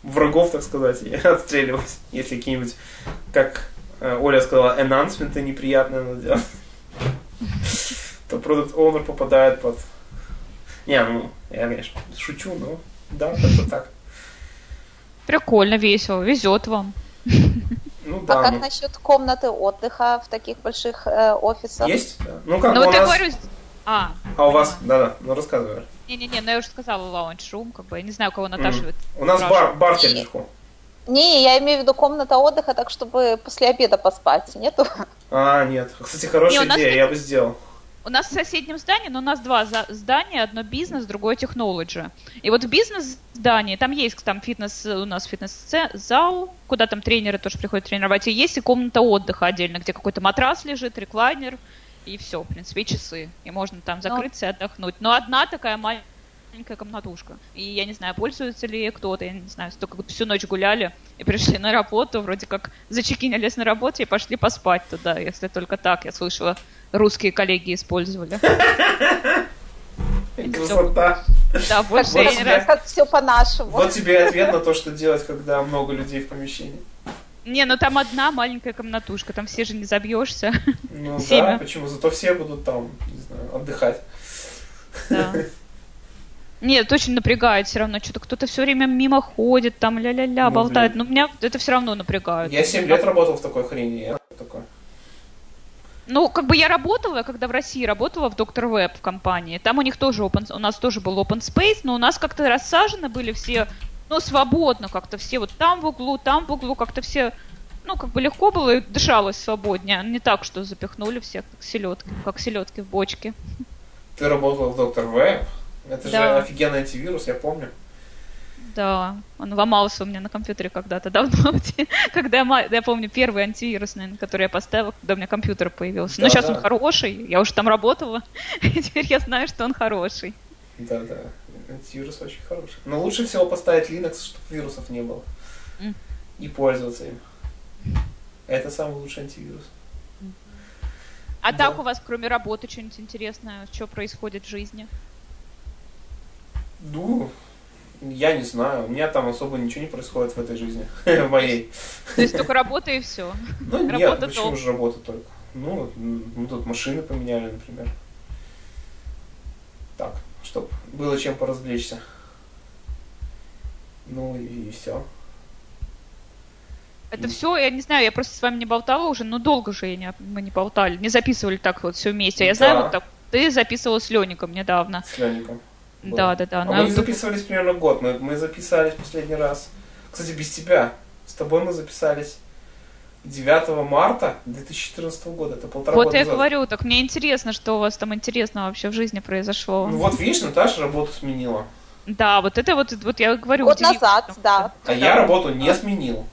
врагов, так сказать, и отстреливаюсь. Если какие-нибудь, как э, Оля сказала, энансменты неприятные надо делать, то продукт owner попадает под не, ну, я, конечно, шучу, но да, как-то так. Прикольно, весело, везет вам. Ну а да, как ну, насчет комнаты отдыха в таких больших э, офисах? есть? Ну как, Ну у вот я нас... говорю... А, А у вас, да-да, ну рассказывай. Не-не-не, ну я уже сказала лаунж-рум, как бы, я не знаю, у кого Наташа вот У нас бар, бар наверху. Не, я имею в виду комната отдыха, так чтобы после обеда поспать, нету? А, нет. Кстати, хорошая Не, идея, нет. я бы сделал. У нас в соседнем здании, но у нас два здания, одно бизнес, другое технологи. И вот в бизнес-здании, там есть там фитнес, у нас фитнес-зал, куда там тренеры тоже приходят тренировать, и есть и комната отдыха отдельно, где какой-то матрас лежит, реклайнер, и все, в принципе, и часы. И можно там закрыться и отдохнуть. Но одна такая маленькая маленькая комнатушка. И я не знаю, пользуется ли кто-то, я не знаю, столько вот всю ночь гуляли и пришли на работу, вроде как зачекинились на работе и пошли поспать туда, если только так, я слышала, русские коллеги использовали. Красота. Да, больше Вот я не тебе- раз... Как все по-нашему. Вот тебе и ответ на то, что делать, когда много людей в помещении. Не, ну там одна маленькая комнатушка, там все же не забьешься. Ну Семя. да, почему? Зато все будут там, не знаю, отдыхать. Да. Нет, очень напрягает все равно. Что-то кто-то все время мимо ходит, там ля-ля-ля, Ну, болтает. блин. Ну, меня это все равно напрягает. Я 7 лет работал в такой хрени, я такой. Ну, как бы я работала, когда в России работала в Доктор Веб в компании. Там у них тоже open, у нас тоже был open space, но у нас как-то рассажены были все, ну, свободно как-то все вот там в углу, там в углу, как-то все, ну, как бы легко было и дышалось свободнее. Не так, что запихнули всех как селедки, как селедки в бочке. Ты работал в Доктор Веб? Это же Да. офигенный антивирус, я помню. Да, он ломался у меня на компьютере когда-то давно, когда я, я помню первый антивирус, наверное, который я поставила, когда у меня компьютер появился. Но Да, сейчас да. он хороший, я уже там работала, и теперь я знаю, что он хороший. Да, да. Антивирус очень хороший. Но лучше всего поставить Linux, чтобы вирусов не было. М. И пользоваться им. Это самый лучший антивирус. А Да. так у вас, кроме работы, что-нибудь интересное, что происходит в жизни? Ну, я не знаю. У меня там особо ничего не происходит в этой жизни. В моей. То есть только работа и все. Ну, нет, почему только. же работа только? Ну, мы тут машины поменяли, например. Так, чтобы было чем поразвлечься. Ну и, все. Это все, я не знаю, я просто с вами не болтала уже, но долго же я не, мы не болтали, не записывали так вот все вместе. Я знаю, Да. вот так, ты записывала с Леником недавно. С Леником. Да, да, да. А но мы не записывались примерно год. Мы, мы записались последний раз. Кстати, без тебя. С тобой мы записались 9 марта 2014 года. Это полтора Вот года я назад. говорю, так мне интересно, что у вас там интересно вообще в жизни произошло. Ну вот видишь, Наташа работу сменила. Да, вот это вот, вот я говорю. Год удивительно, назад, да. А я работу не сменил.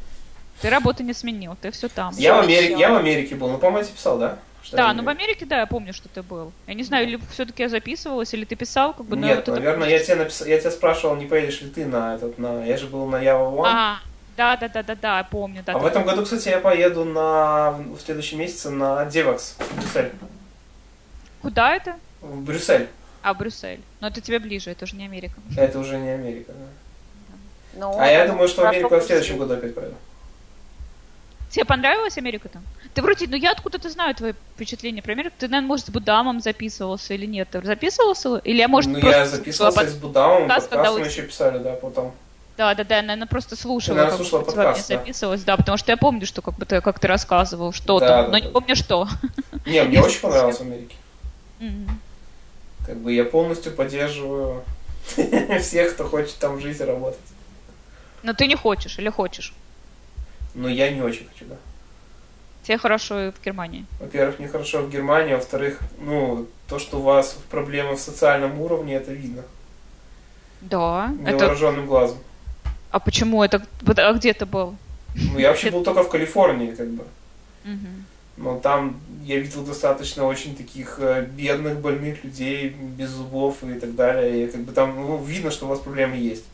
Ты работу не сменил, ты все там. Я в. Америке, я в Америке был. Ну, по-моему, я тебе писал, да? Что Да, ну в Америке, да, я помню, что ты был. Я не знаю, или все-таки я записывалась, или ты писал, как бы, но Нет, вот это- наверное, я тебе написал, я тебя спрашивал, не поедешь ли ты на этот, на, я же был на Ява One. А, да, да, да, да, да, я помню, да. а да, в этом году, кстати, я поеду на, в следующем месяце на Девакс в Брюссель. Куда это? В Брюссель. А, Брюссель. Но это тебе ближе, это уже не Америка. Это уже не Америка, да. Ну, А я думаю, что в Америку я в следующем году опять поеду. Тебе понравилась Америка там? Ты вроде, ну я откуда-то знаю твои впечатления про Америку. Ты, наверное, может, с Будамом записывался или нет? Ты записывался? Или я, может, ну, просто я записывался под- с Будамом, подкаст, когда подкаст мы вы- еще писали, да, потом. Да, да, да, я, наверное, просто слушала, наверное, как слушала вами подкаст, да. записывалась, да, потому что я помню, что как бы ты, как ты рассказывал что-то, Да, да, но не да. помню что. Не, мне очень понравилось в Америке. Как бы я полностью поддерживаю всех, кто хочет там жить и работать. Но ты не хочешь или хочешь? Но я не очень хочу, да. Тебе хорошо и в Германии. Во-первых, нехорошо в Германии, во-вторых, ну, то, что у вас проблемы в социальном уровне, это видно Да. Это... невооруженным глазом. А почему это? А где ты был? Ну, я вообще был только в Калифорнии, как бы. Но там я видел достаточно очень таких э, бедных, больных людей, без зубов и так далее. И как бы там ну, видно, что у вас проблемы есть.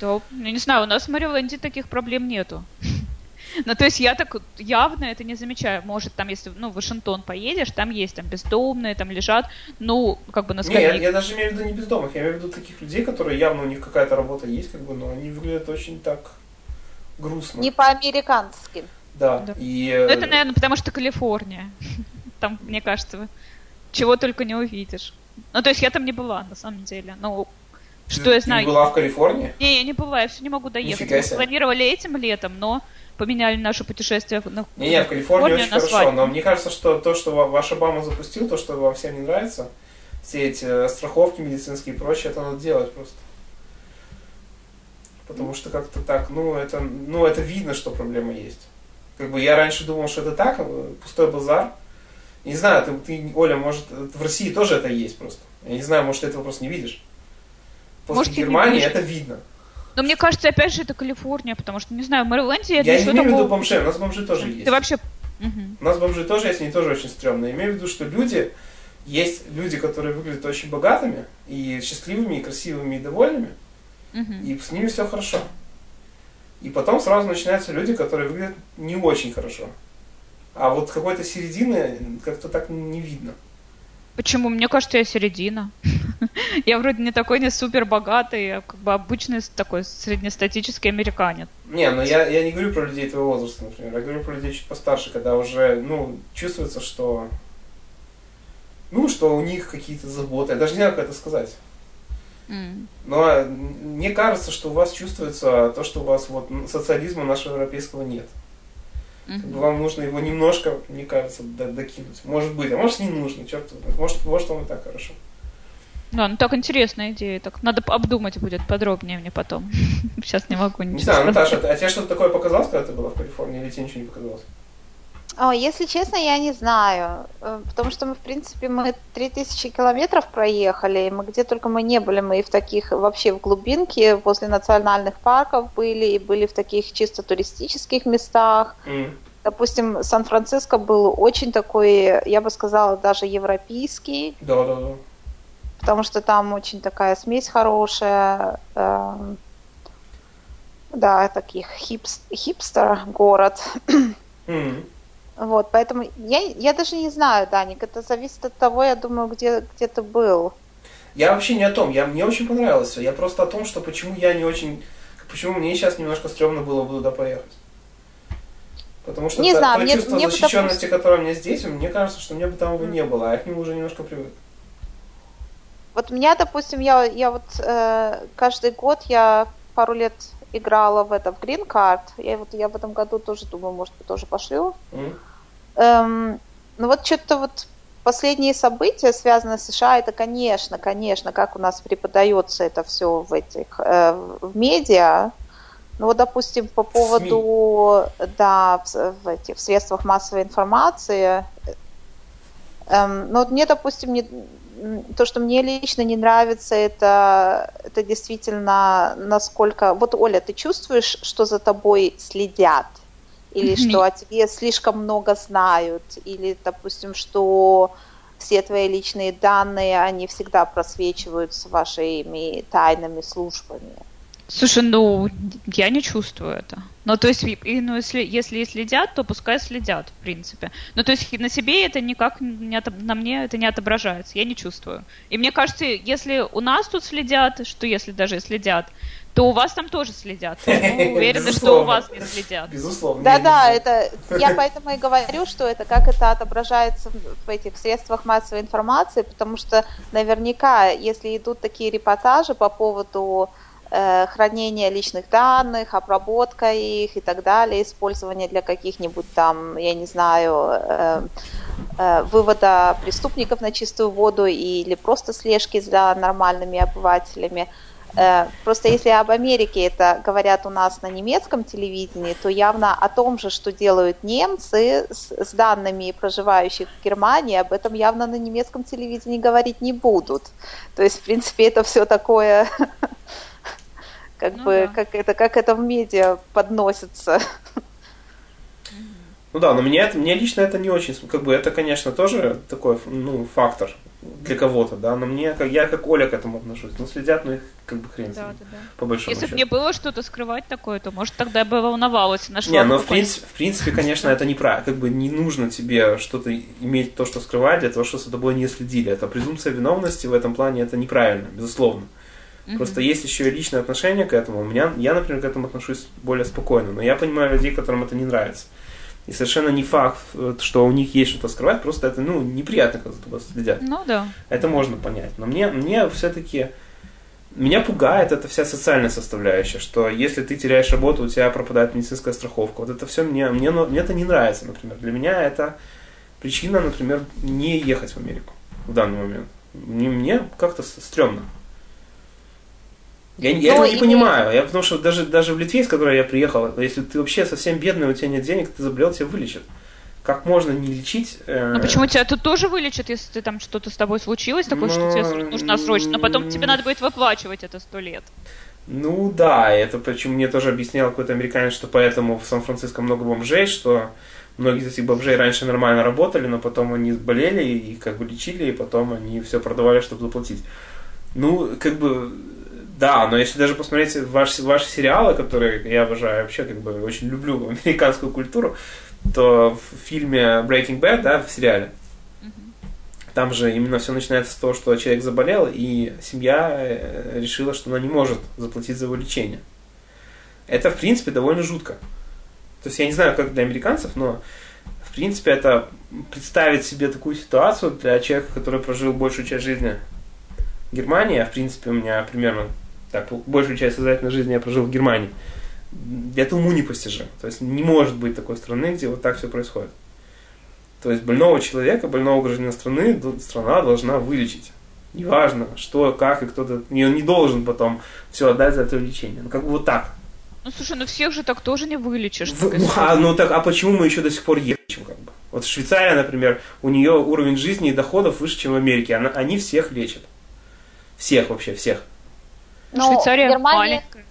Да, я не знаю, у нас в Мэриленде таких проблем нету. Ну, то есть я так явно это не замечаю. Может, там, если ну, в Вашингтон поедешь, там есть там бездомные, там лежат, ну, как бы на Не, я, скамейке. я даже имею в виду не бездомных, я имею в виду таких людей, которые явно у них какая-то работа есть, как бы, но они выглядят очень так грустно. Не по-американски. Да. Да. И, Ну, э, это, наверное, потому что Калифорния. Там, мне кажется, чего только не увидишь. Ну, то есть я там не была, на самом деле. Ну, ты- что я ты знаю. была в Калифорнии? Не, я не была, я все не могу доехать. Нифига Мы планировали этим летом, но поменяли наше путешествие на Не, не, в Калифорнии очень хорошо, свадьбу. но мне кажется, что то, что ва- ваш Обама запустил, то, что вам всем не нравится, все эти э, страховки медицинские и прочее, это надо делать просто. Потому что как-то так, ну это, ну это видно, что проблема есть. Как бы я раньше думал, что это так, э, пустой базар. Не знаю, ты, ты, Оля, может, в России тоже это есть просто. Я не знаю, может, ты этого просто не видишь. После Может, Германии это видно. Но мне кажется, опять же, это Калифорния, потому что, не знаю, в Мэриленде я, Я, не имею в виду бомжей, у нас бомжи тоже есть. Ты вообще... Мгм. У нас бомжи тоже есть, они тоже очень стрёмные. Имею в виду, что люди есть люди, которые выглядят очень богатыми, и счастливыми, и красивыми, и довольными, Мгм. и с ними все хорошо. И потом сразу начинаются люди, которые выглядят не очень хорошо. А вот какой-то середины как-то так не видно. Почему? Мне кажется, я середина. Я вроде не такой, не супер богатый, а как бы обычный такой среднестатический американец. Не, ну я, я не говорю про людей твоего возраста, например. Я говорю про людей чуть постарше, когда уже, ну, чувствуется, что... Ну, что у них какие-то заботы. Я даже не знаю, как это сказать. Но мне кажется, что у вас чувствуется то, что у вас вот социализма нашего европейского нет. Как бы вам нужно его немножко, мне кажется, до- докинуть. Может быть, а может не нужно, черт знает. Может, может вам и так хорошо. Да, ну так интересная идея. Так надо обдумать будет подробнее мне потом. Сейчас не могу Не ничего знаю, сказать. Наташа, а тебе что-то такое показалось, когда ты была в Калифорнии, или тебе ничего не показалось? О, если честно, я не знаю, э, потому что мы, в принципе, мы 3000 километров проехали, мы где только мы не были, мы и в таких, вообще в глубинке, возле национальных парков были, и были в таких чисто туристических местах. М. Допустим, Сан-Франциско был очень такой, я бы сказала, даже европейский, Да, да, да. потому что там очень такая смесь хорошая, эм, да, таких хипс- хипстер город. М. Вот, поэтому я, я даже не знаю, Даник, это зависит от того, я думаю, где, где ты был. Я вообще не о том, я, мне очень понравилось все. Я просто о том, что почему я не очень... Почему мне сейчас немножко стрёмно было бы туда поехать. Потому что Не то, знаю, то мне- чувство мне защищенности, которое у меня здесь, мне кажется, что мне бы там его не было, а я к нему уже немножко привык. Вот меня, допустим, я, я вот э, каждый год я пару лет играла в это, в Green Card. Я вот я в этом году тоже думаю, может быть, тоже пошлю. М? Эм, ну вот что-то вот последние события, связанные с США, это, конечно, конечно, как у нас преподается это все в этих, э, в медиа. Ну вот, допустим, по поводу, да, в, в этих в средствах массовой информации, эм, ну вот мне, допустим, не, то, что мне лично не нравится, это, это действительно насколько... Вот, Оля, ты чувствуешь, что за тобой следят? Или что о тебе слишком много знают? Или, допустим, что все твои личные данные, они всегда просвечивают с вашими тайными службами? Слушай, ну, я не чувствую это. Ну, то есть, и, ну, если, если и следят, то пускай следят, в принципе. Ну, то есть, на себе это никак не отоб- на мне это не отображается, я не чувствую. И мне кажется, если у нас тут следят, что если даже следят, то у вас там тоже следят. Мы уверены, что у вас не следят. Безусловно. Да-да, это я поэтому и говорю, что это как это отображается в- этих средствах массовой информации, потому что наверняка, если идут такие репортажи по поводу э, хранения личных данных, обработка их и так далее, использования для каких-нибудь там, я не знаю, э, э, вывода преступников на чистую воду или просто слежки за нормальными обывателями. Э, Просто если об Америке это говорят у нас на немецком телевидении, то явно о том же, что делают немцы с, с данными проживающих в Германии, об этом явно на немецком телевидении говорить не будут. То есть, в принципе, это все такое, как Ну бы, да. как это, как это в медиа подносится. Ну да, но мне, мне лично это не очень, как бы это, конечно, тоже такой, ну, фактор для кого-то, да, но мне, как я как Оля к этому отношусь, ну, следят, ну, их как бы хрен Да, да, да. по большому Если бы мне было что-то скрывать такое, то, может, тогда бы волновалась нашла Не, ну в принципе, в принципе, конечно, это неправильно. Как бы не нужно тебе что-то иметь то, что скрывать, для того, чтобы за тобой не следили. Это презумпция виновности в этом плане это неправильно, безусловно. Просто есть еще и личное отношение к этому. У меня, я, например, к этому отношусь более спокойно, но я понимаю людей, которым это не нравится. И совершенно не факт, э, что у них есть что-то скрывать, просто это, ну, неприятно, когда за тобой следят. Ну да. Это можно понять. Но мне, мне все-таки меня пугает эта вся социальная составляющая, что если ты теряешь работу, у тебя пропадает медицинская страховка. Вот это все мне, мне, мне это не нравится, например. Для меня это причина, например, не ехать в Америку в данный момент. Мне, мне как-то стрёмно. Я, я Ну, этого не и- понимаю. Я, потому что даже, даже в Литве, из которой я приехал, если ты вообще совсем бедный, у тебя нет денег, ты заболел, тебя вылечат. Как можно не лечить? э, Ну почему тебя тут тоже вылечат, если ты там что-то с тобой случилось, такое, что тебе Ну, нужно срочно, но потом тебе надо будет выплачивать это сто лет. Ну да, это почему мне тоже объяснял какой-то американец, что поэтому в Сан-Франциско много бомжей, что многие из этих бомжей раньше нормально работали, но потом они болели и как бы лечили, и потом они все продавали, чтобы заплатить. Ну, как бы, да, но если даже посмотреть ваши, ваши сериалы, которые я обожаю, вообще как бы очень люблю американскую культуру, то в фильме Breaking Bad, да, в сериале, там же именно все начинается с того, что человек заболел, и семья э, решила, что она не может заплатить за его лечение. Это, в принципе, довольно жутко. То есть я не знаю, как для американцев, но в принципе это представить себе такую ситуацию для человека, который прожил большую часть жизни в Германии, а в принципе у меня примерно так, большую часть сознательной жизни я прожил в Германии, это уму непостижимо. То есть не может быть такой страны, где вот так все происходит. То есть больного человека, больного гражданина страны, страна должна вылечить. Неважно, что, как и кто-то. И он не должен потом все отдать за это лечение. Ну, как бы вот так. Ну, слушай, ну всех же так тоже не вылечишь. В, ну, а, ну, так, а почему мы еще до сих пор лечим, как бы? Вот Швейцария, например, у нее уровень жизни и доходов выше, чем в Америке. Она, они всех лечат. Всех вообще, всех. Но ну, Швейцария Германия... маленькая.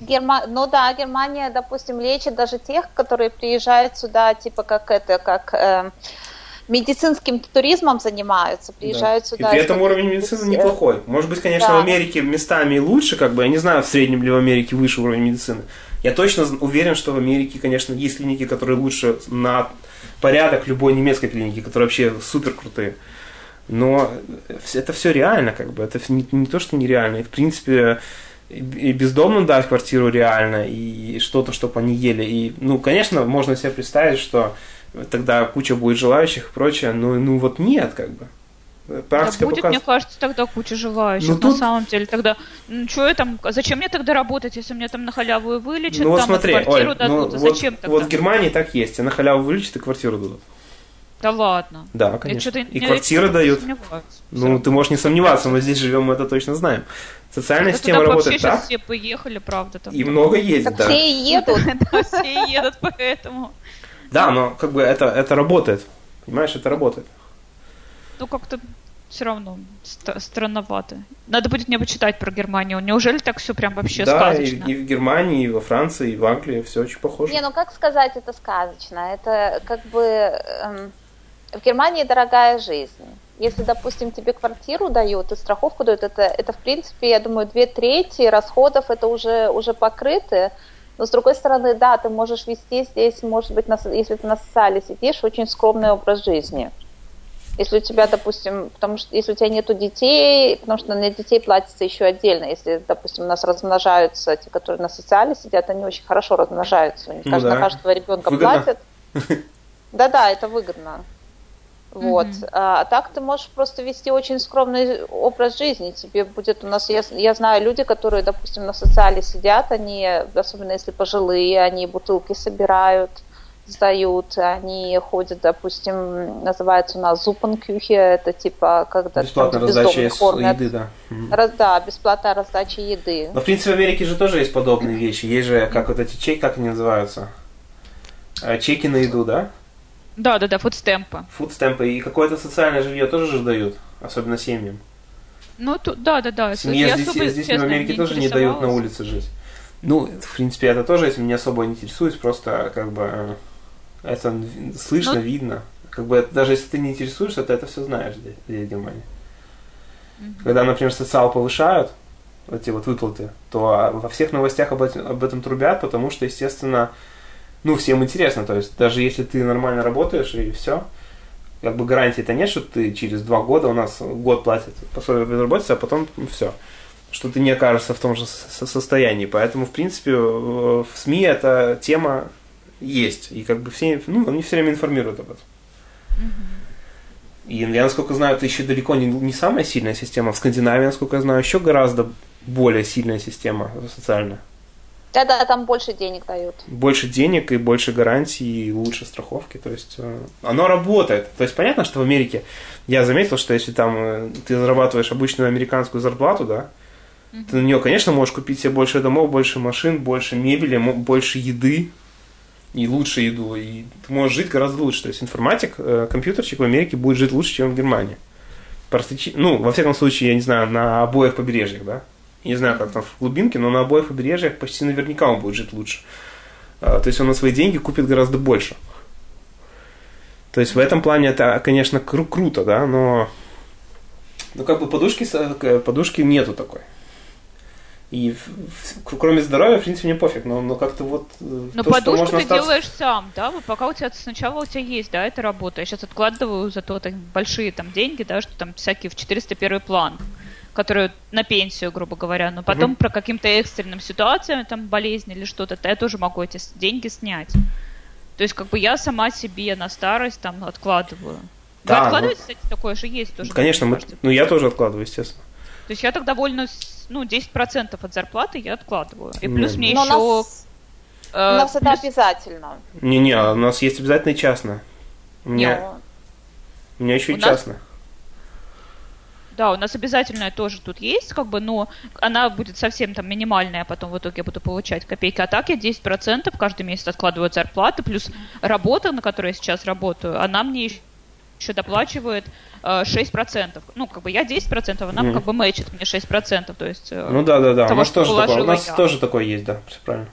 Герма... Ну да, Германия, допустим, лечит даже тех, которые приезжают сюда, типа как это, как э, медицинским туризмом занимаются, приезжают да. сюда. И при этом уровень медицины неплохой. Может быть, конечно, да. в Америке местами лучше, как бы, я не знаю, в среднем ли в Америке выше уровень медицины. Я точно уверен, что в Америке, конечно, есть клиники, которые лучше на порядок любой немецкой клиники, которые вообще супер крутые. Но это все реально, как бы, это не, не то, что нереально. И, в принципе, и бездомным дать квартиру реально, и что-то, чтобы они ели. И, ну, конечно, можно себе представить, что тогда куча будет желающих и прочее, но ну вот нет, как бы. Практика да будет, показывает... мне кажется, тогда куча желающих. Ну, тут... На самом деле, тогда, ну, что я там, зачем мне тогда работать, если мне там на халяву и вылечат, ну, вот там смотри, квартиру Оль, дадут, ну, зачем вот, тогда? Вот в Германии так есть, а на халяву вылечат и квартиру дадут. Да ладно. Да, конечно. И квартиры дают. Ну, ты можешь не сомневаться, мы здесь живем, мы это точно знаем. Социальная система работает так. все поехали, правда. Там. И много ездят, да. Все едут. Да, все едут поэтому. Да, но как бы это, это работает. Понимаешь, это работает. Ну, как-то все равно ст- странновато. Надо будет мне почитать про Германию. Неужели так все прям вообще да, сказочно? Да, и, и в Германии, и во Франции, и в Англии все очень похоже. Не, ну как сказать это сказочно? Это как бы... Эм, в Германии дорогая жизнь. Если, допустим, тебе квартиру дают и страховку дают, это, это в принципе, я думаю, две трети расходов это уже, уже покрыты. Но с другой стороны, да, ты можешь вести здесь, может быть, на, если ты на социале сидишь, очень скромный образ жизни. Если у тебя, допустим, потому что если у тебя нету детей, потому что на детей платится еще отдельно. Если, допустим, у нас размножаются те, которые на социале сидят, они очень хорошо размножаются. У них ну, да. на каждого ребенка выгодно. платят. Да-да, это выгодно. Вот. Mm-hmm. А, так ты можешь просто вести очень скромный образ жизни. Тебе будет у нас, я, я знаю люди, которые, допустим, на социале сидят, они, особенно если пожилые, они бутылки собирают, сдают, они ходят, допустим, называется у нас зупанкюхи, это типа когда Бесплатная раздача кормят. еды, да. Раз, да, бесплатная раздача еды. Но в принципе в Америке же тоже есть подобные вещи. Есть же, как вот эти чеки, как они называются? Э, чеки на еду, да? Да, да, да, фудстемпы. Фудстемпы. И какое-то социальное жилье тоже же дают, особенно семьям. Ну, то, да, да, да. Семье я здесь, особо, здесь честно, в Америке тоже не дают на улице жить. Ну, в принципе, это тоже этим не особо интересуюсь, просто как бы это слышно, Но... Ну, видно. Как бы даже если ты не интересуешься, то это все знаешь здесь, здесь в Германии. Mm-hmm. Когда, например, социал повышают, эти вот выплаты, то во всех новостях об этом, об этом трубят, потому что, естественно, ну, всем интересно. То есть, даже если ты нормально работаешь и все, как бы гарантии-то нет, что ты через два года у нас год платит пособие безработицы, а потом все. Что ты не окажешься в том же состоянии. Поэтому, в принципе, в СМИ эта тема есть. И как бы все, ну, они все время информируют об этом. И я, насколько знаю, это еще далеко не, не самая сильная система. В Скандинавии, насколько я знаю, еще гораздо более сильная система социальная. Да-да, там больше денег дают. Больше денег и больше гарантий, и лучше страховки. То есть э, оно работает. То есть понятно, что в Америке я заметил, что если там э, ты зарабатываешь обычную американскую зарплату, да, mm-hmm. ты на нее, конечно, можешь купить себе больше домов, больше машин, больше мебели, больше еды и лучше еду. И ты можешь жить гораздо лучше. То есть информатик, э, компьютерчик в Америке будет жить лучше, чем в Германии. Просто, ну, во всяком случае, я не знаю, на обоих побережьях, да не знаю, как там в глубинке, но на обоих побережьях почти наверняка он будет жить лучше. А, то есть он на свои деньги купит гораздо больше. То есть в этом плане это, конечно, кру- круто, да, но ну как бы подушки, подушки нету такой. И в, кроме здоровья, в принципе, мне пофиг, но, но как-то вот... Э, но то, подушку ты остаться... делаешь сам, да? Вот пока у тебя сначала у тебя есть, да, эта работа. Я сейчас откладываю зато так, большие там деньги, да, что там всякие в 401 план которые на пенсию, грубо говоря, но потом угу. про каким-то экстренным ситуациям, там, болезни или что-то, я тоже могу эти деньги снять. То есть, как бы я сама себе на старость там откладываю. Да, Вы ну откладываете, ну, кстати, такое же есть тоже? Конечно, мы, ну я тоже откладываю, естественно. То есть я так довольно, ну, 10% от зарплаты я откладываю. И плюс мне Но еще... Нас... Э, у нас плюс... это обязательно. Не-не, у нас есть обязательно и частное. У меня, Не, у меня еще и частное. Нас... Да, у нас обязательная тоже тут есть, как бы, но она будет совсем там минимальная, а потом в итоге я буду получать копейки. А так я 10% каждый месяц откладываю от зарплаты, плюс работа, на которой я сейчас работаю, она мне еще доплачивает э, 6%. Ну, как бы я 10%, она mm. как бы мэчит мне 6%. То есть, э, ну да, да, да. Того, у нас, тоже такое, у нас я. тоже такое есть, да, все правильно.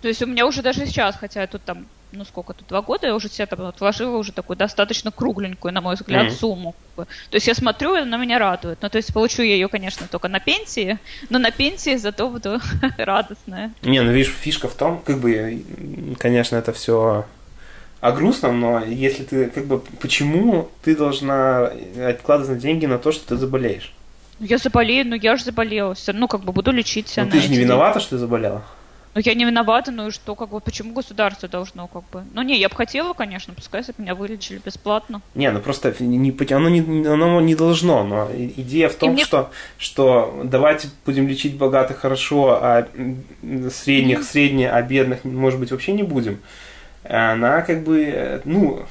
То есть у меня уже даже сейчас, хотя тут там ну сколько тут, два года, я уже себе там отложила уже такую достаточно кругленькую, на мой взгляд, mm-hmm. сумму. То есть я смотрю, она меня радует. Ну, то есть получу я ее, конечно, только на пенсии, но на пенсии зато буду радостная. Не, ну видишь, фишка в том, как бы, конечно, это все о грустном, но если ты, как бы, почему ты должна откладывать деньги на то, что ты заболеешь? Ну, я заболею, ну я же заболела. Все равно, как бы, буду лечиться. Ну, ты же не виновата, что ты заболела? Ну, я не виновата, ну и что, как бы, почему государство должно, как бы... Ну, не, я бы хотела, конечно, пускай если меня вылечили бесплатно. Не, ну просто не, оно, не, оно не должно, но идея в том, мне... что, что давайте будем лечить богатых хорошо, а средних, mm-hmm. средне, а бедных, может быть, вообще не будем. Она как бы, ну,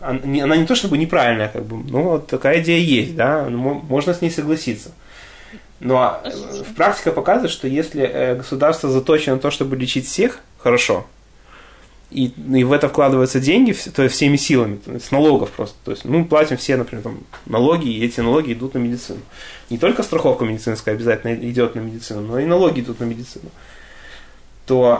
она не то чтобы неправильная, как бы, ну, вот такая идея есть, да, можно с ней согласиться. Но э, в практика показывает, что если э, государство заточено на то, чтобы лечить всех хорошо, и, и в это вкладываются деньги, то есть всеми силами, то есть с налогов просто. То есть мы платим все, например, там, налоги, и эти налоги идут на медицину. Не только страховка медицинская обязательно идет на медицину, но и налоги идут на медицину. То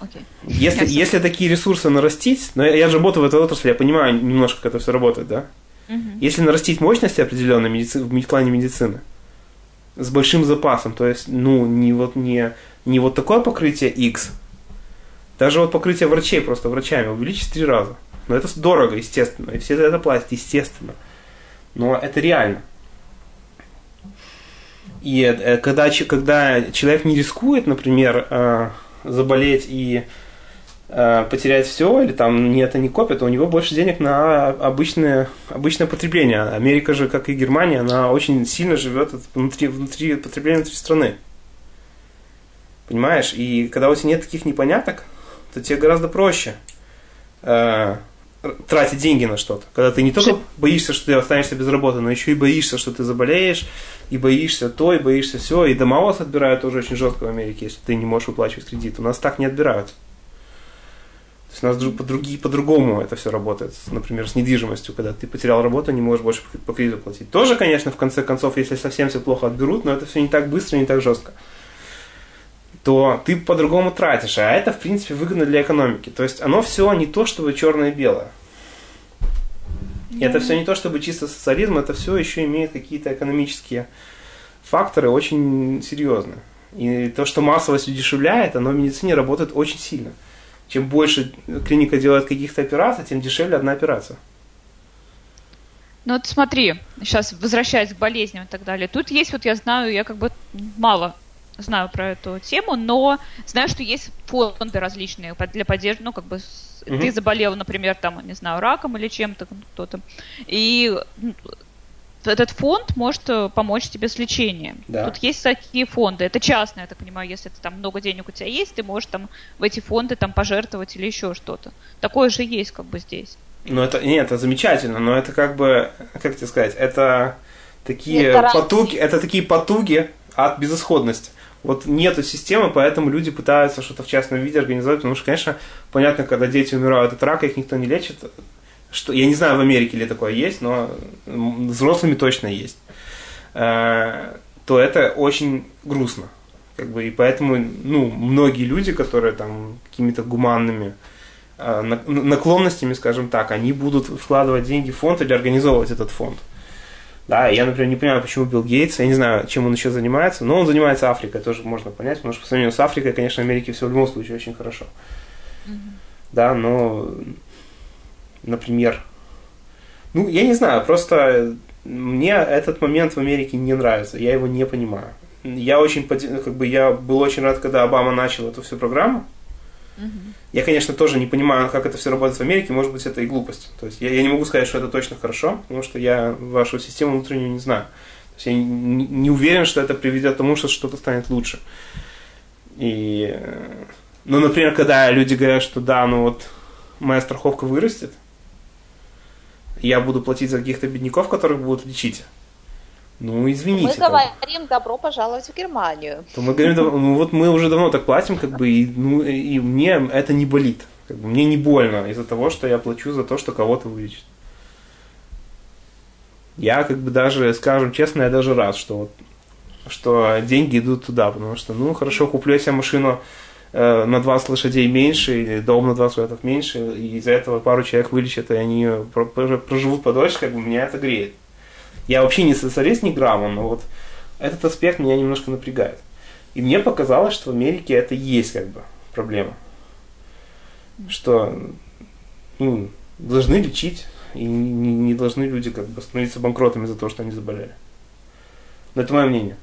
okay. если, если такие ресурсы нарастить, но я, я же работаю в этой отрасли, я понимаю немножко, как это все работает, да? Uh-huh. Если нарастить мощности определенной медици- в плане медицины, с большим запасом. То есть, ну, не вот, не, не вот такое покрытие X, даже вот покрытие врачей просто врачами увеличить три раза. Но это дорого, естественно, и все за это платят, естественно. Но это реально. И э, когда, когда человек не рискует, например, э, заболеть и потерять все, или там не это не копит, у него больше денег на обычное, обычное потребление. Америка же, как и Германия, она очень сильно живет внутри, внутри потребления внутри страны. Понимаешь? И когда у тебя нет таких непоняток, то тебе гораздо проще э, тратить деньги на что-то. Когда ты не только боишься, что ты останешься без работы, но еще и боишься, что ты заболеешь, и боишься то, и боишься все. И дома вас отбирают тоже очень жестко в Америке, если ты не можешь выплачивать кредит. У нас так не отбирают. То есть у нас по другие, по-другому это все работает. Например, с недвижимостью, когда ты потерял работу, не можешь больше по кредиту платить. Тоже, конечно, в конце концов, если совсем все плохо отберут, но это все не так быстро, не так жестко то ты по-другому тратишь, а это, в принципе, выгодно для экономики. То есть оно все не то, чтобы черное и белое. И это все не то, чтобы чисто социализм, это все еще имеет какие-то экономические факторы очень серьезные. И то, что массовость удешевляет, оно в медицине работает очень сильно чем больше клиника делает каких-то операций, тем дешевле одна операция. Ну вот смотри, сейчас возвращаясь к болезням и так далее. Тут есть, вот я знаю, я как бы мало знаю про эту тему, но знаю, что есть фонды различные для поддержки, ну, как бы угу. ты заболел, например, там, не знаю, раком или чем-то, кто-то, и этот фонд может э, помочь тебе с лечением. Да. Тут есть такие фонды. Это частные, я так понимаю, если ты там много денег у тебя есть, ты можешь там в эти фонды там пожертвовать или еще что-то. Такое же есть как бы здесь. Ну это нет, это замечательно, но это как бы, как тебе сказать, это такие это потуги, это такие потуги от безысходности. Вот нету системы, поэтому люди пытаются что-то в частном виде организовать, потому что, конечно, понятно, когда дети умирают от рака, их никто не лечит, что, я не знаю, в Америке ли такое есть, но взрослыми точно есть, э, то это очень грустно. Как бы, и поэтому ну, многие люди, которые там какими-то гуманными э, наклонностями, скажем так, они будут вкладывать деньги в фонд или организовывать этот фонд. Да, я, например, не понимаю, почему Билл Гейтс, я не знаю, чем он еще занимается, но он занимается Африкой, тоже можно понять, потому что по сравнению с Африкой, конечно, Америке все в любом случае очень хорошо. Mm-hmm. Да, но, например, ну, я не знаю, просто мне этот момент в Америке не нравится, я его не понимаю. Я очень, как бы, я был очень рад, когда Обама начал эту всю программу, я, конечно, тоже не понимаю, как это все работает в Америке, может быть, это и глупость. То есть я, я не могу сказать, что это точно хорошо, потому что я вашу систему внутреннюю не знаю. То есть я не, не уверен, что это приведет к тому, что что-то станет лучше. И, ну, например, когда люди говорят, что да, ну вот моя страховка вырастет, я буду платить за каких-то бедняков, которых будут лечить. Ну, извините. Мы говорим добро пожаловать в Германию. То мы говорим, ну вот мы уже давно так платим, как бы, и, ну, и мне это не болит. Как бы, мне не больно из-за того, что я плачу за то, что кого-то вылечит. Я как бы даже, скажем честно, я даже рад, что вот что деньги идут туда, потому что, ну, хорошо, куплю я себе машину э, на 20 лошадей меньше, или дом на 20 лошадей меньше, и из-за этого пару человек вылечат, и они проживут подольше, как бы меня это греет. Я вообще не социалист ни грамма, но вот этот аспект меня немножко напрягает. И мне показалось, что в Америке это есть как бы проблема. Что ну, должны лечить, и не, не должны люди как бы становиться банкротами за то, что они заболели. Но это мое мнение.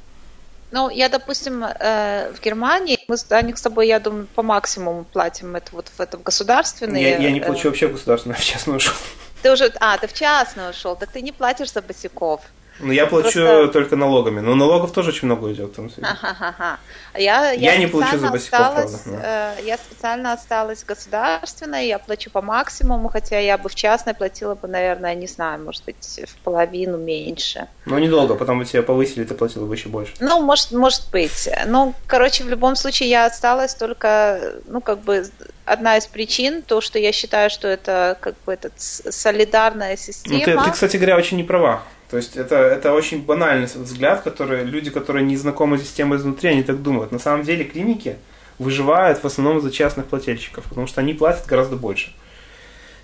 Ну, я, допустим, э, в Германии, мы за них с тобой, я думаю, по максимуму платим это вот в этом государственные. Я, я не плачу э, вообще в государственную, в частную ушел. Ты уже, а, ты в частную ушел, так ты не платишь за босиков. Ну, я плачу Просто... только налогами, но налогов тоже очень много идет. Там, ага, Я, я, я не плачу за босиков, осталась, правда. Э, я специально осталась государственной, я плачу по максимуму, хотя я бы в частной платила бы, наверное, не знаю, может быть, в половину меньше. Ну, недолго, потом бы тебя повысили, ты платила бы еще больше. Ну, может, может быть. Ну, короче, в любом случае я осталась только, ну, как бы, одна из причин, то, что я считаю, что это, как бы, этот солидарная система. Ну, ты, ты, кстати говоря, очень не права. То есть это, это очень банальный взгляд, который люди, которые не знакомы с системой изнутри, они так думают. На самом деле клиники выживают в основном за частных плательщиков, потому что они платят гораздо больше.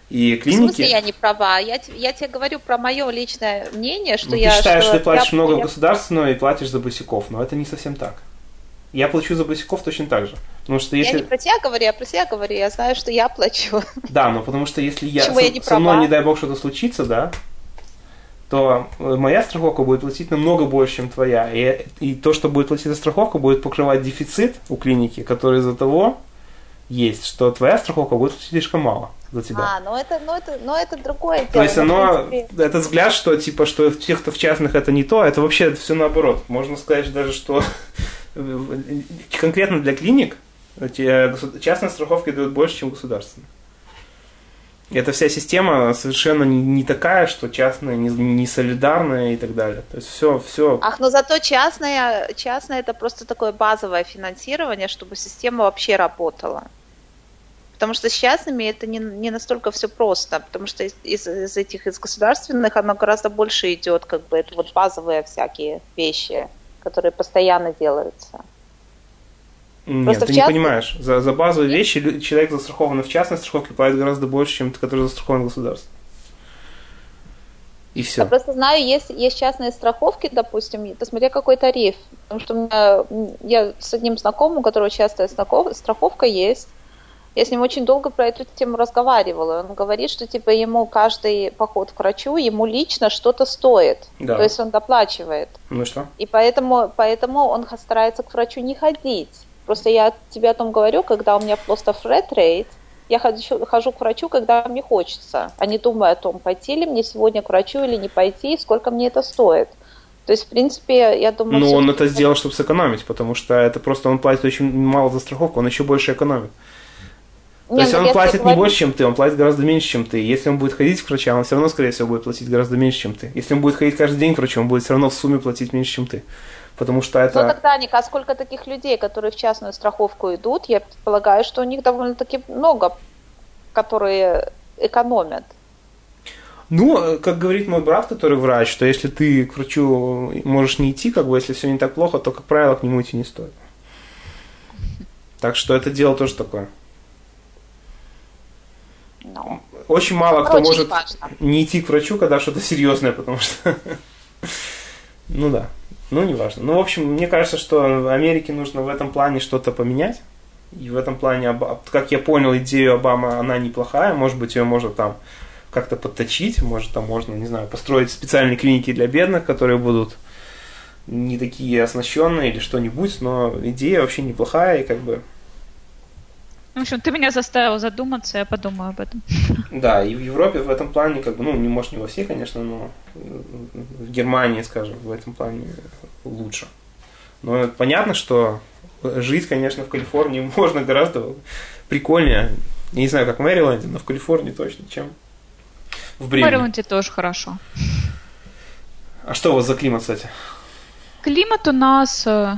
И клиники... В смысле я не права? Я, я тебе говорю про мое личное мнение, что ну, я... Ты считаешь, что ты платишь я, много я... государственного и платишь за босиков, но это не совсем так. Я плачу за босиков точно так же. Потому что если... Я не про тебя говорю, я про себя говорю, я знаю, что я плачу. Да, но потому что если я, со, я со мной, не дай бог, что-то случится, да, то э, моя страховка будет платить намного больше, чем твоя. И, и то, что будет платить за страховку, будет покрывать дефицит у клиники, который из-за того есть, что твоя страховка будет платить слишком мало за тебя. А, ну это, ну это, ну это другое дело. То есть оно, принципе... этот взгляд, что типа, что в тех, кто в частных это не то, это вообще все наоборот. Можно сказать даже, что конкретно для клиник частные страховки дают больше, чем государственные. Эта вся система совершенно не, такая, что частная, не, не солидарная и так далее. То есть все, все. Ах, но зато частная, частная это просто такое базовое финансирование, чтобы система вообще работала. Потому что с частными это не, не настолько все просто, потому что из, из, из этих из государственных оно гораздо больше идет, как бы это вот базовые всякие вещи, которые постоянно делаются. Нет, Просто ты част... не понимаешь. За, за базовые вещи человек застрахован в частной страховке платит гораздо больше, чем который застрахован государством. И все. Я просто знаю, есть, есть частные страховки, допустим, ты смотри, какой тариф. Потому что у меня, я с одним знакомым, у которого частая страховка есть, я с ним очень долго про эту тему разговаривала. Он говорит, что типа ему каждый поход к врачу ему лично что-то стоит. Да. То есть он доплачивает. Ну что? И поэтому, поэтому он старается к врачу не ходить. Просто я тебе о том говорю, когда у меня просто flat rate, я хожу, хожу к врачу, когда мне хочется, а не думаю о том, пойти ли мне сегодня к врачу или не пойти, сколько мне это стоит. То есть, в принципе, я думаю... Ну, он это сделал, чтобы сэкономить, потому что это просто он платит очень мало за страховку, он еще больше экономит. То есть ну, он платит не больше, чем ты, он платит гораздо меньше, чем ты. Если он будет ходить к врачам, он все равно, скорее всего, будет платить гораздо меньше, чем ты. Если он будет ходить каждый день к врачу, он будет все равно в сумме платить меньше, чем ты потому что это... Ну тогда, Ника, а сколько таких людей, которые в частную страховку идут? Я предполагаю, что у них довольно-таки много, которые экономят. Ну, как говорит мой брат, который врач, что если ты к врачу можешь не идти, как бы, если все не так плохо, то, как правило, к нему идти не стоит. Так что это дело тоже такое. Ну, Очень мало кто короче, может неважно. не идти к врачу, когда что-то серьезное, потому что... Ну да. Ну, неважно. Ну, в общем, мне кажется, что Америке нужно в этом плане что-то поменять. И в этом плане, как я понял, идею Обама, она неплохая. Может быть, ее можно там как-то подточить. Может, там можно, не знаю, построить специальные клиники для бедных, которые будут не такие оснащенные или что-нибудь. Но идея вообще неплохая. И как бы В общем, ты меня заставил задуматься, я подумаю об этом. Да, и в Европе в этом плане, как бы, ну, не может не во всей, конечно, но э, в Германии, скажем, в этом плане лучше. Но понятно, что жить, конечно, в Калифорнии можно гораздо прикольнее. Я не знаю, как в Мэриленде, но в Калифорнии точно, чем в В Бремене. Мэриленде тоже хорошо. А что у вас за климат, кстати? Климат у нас э,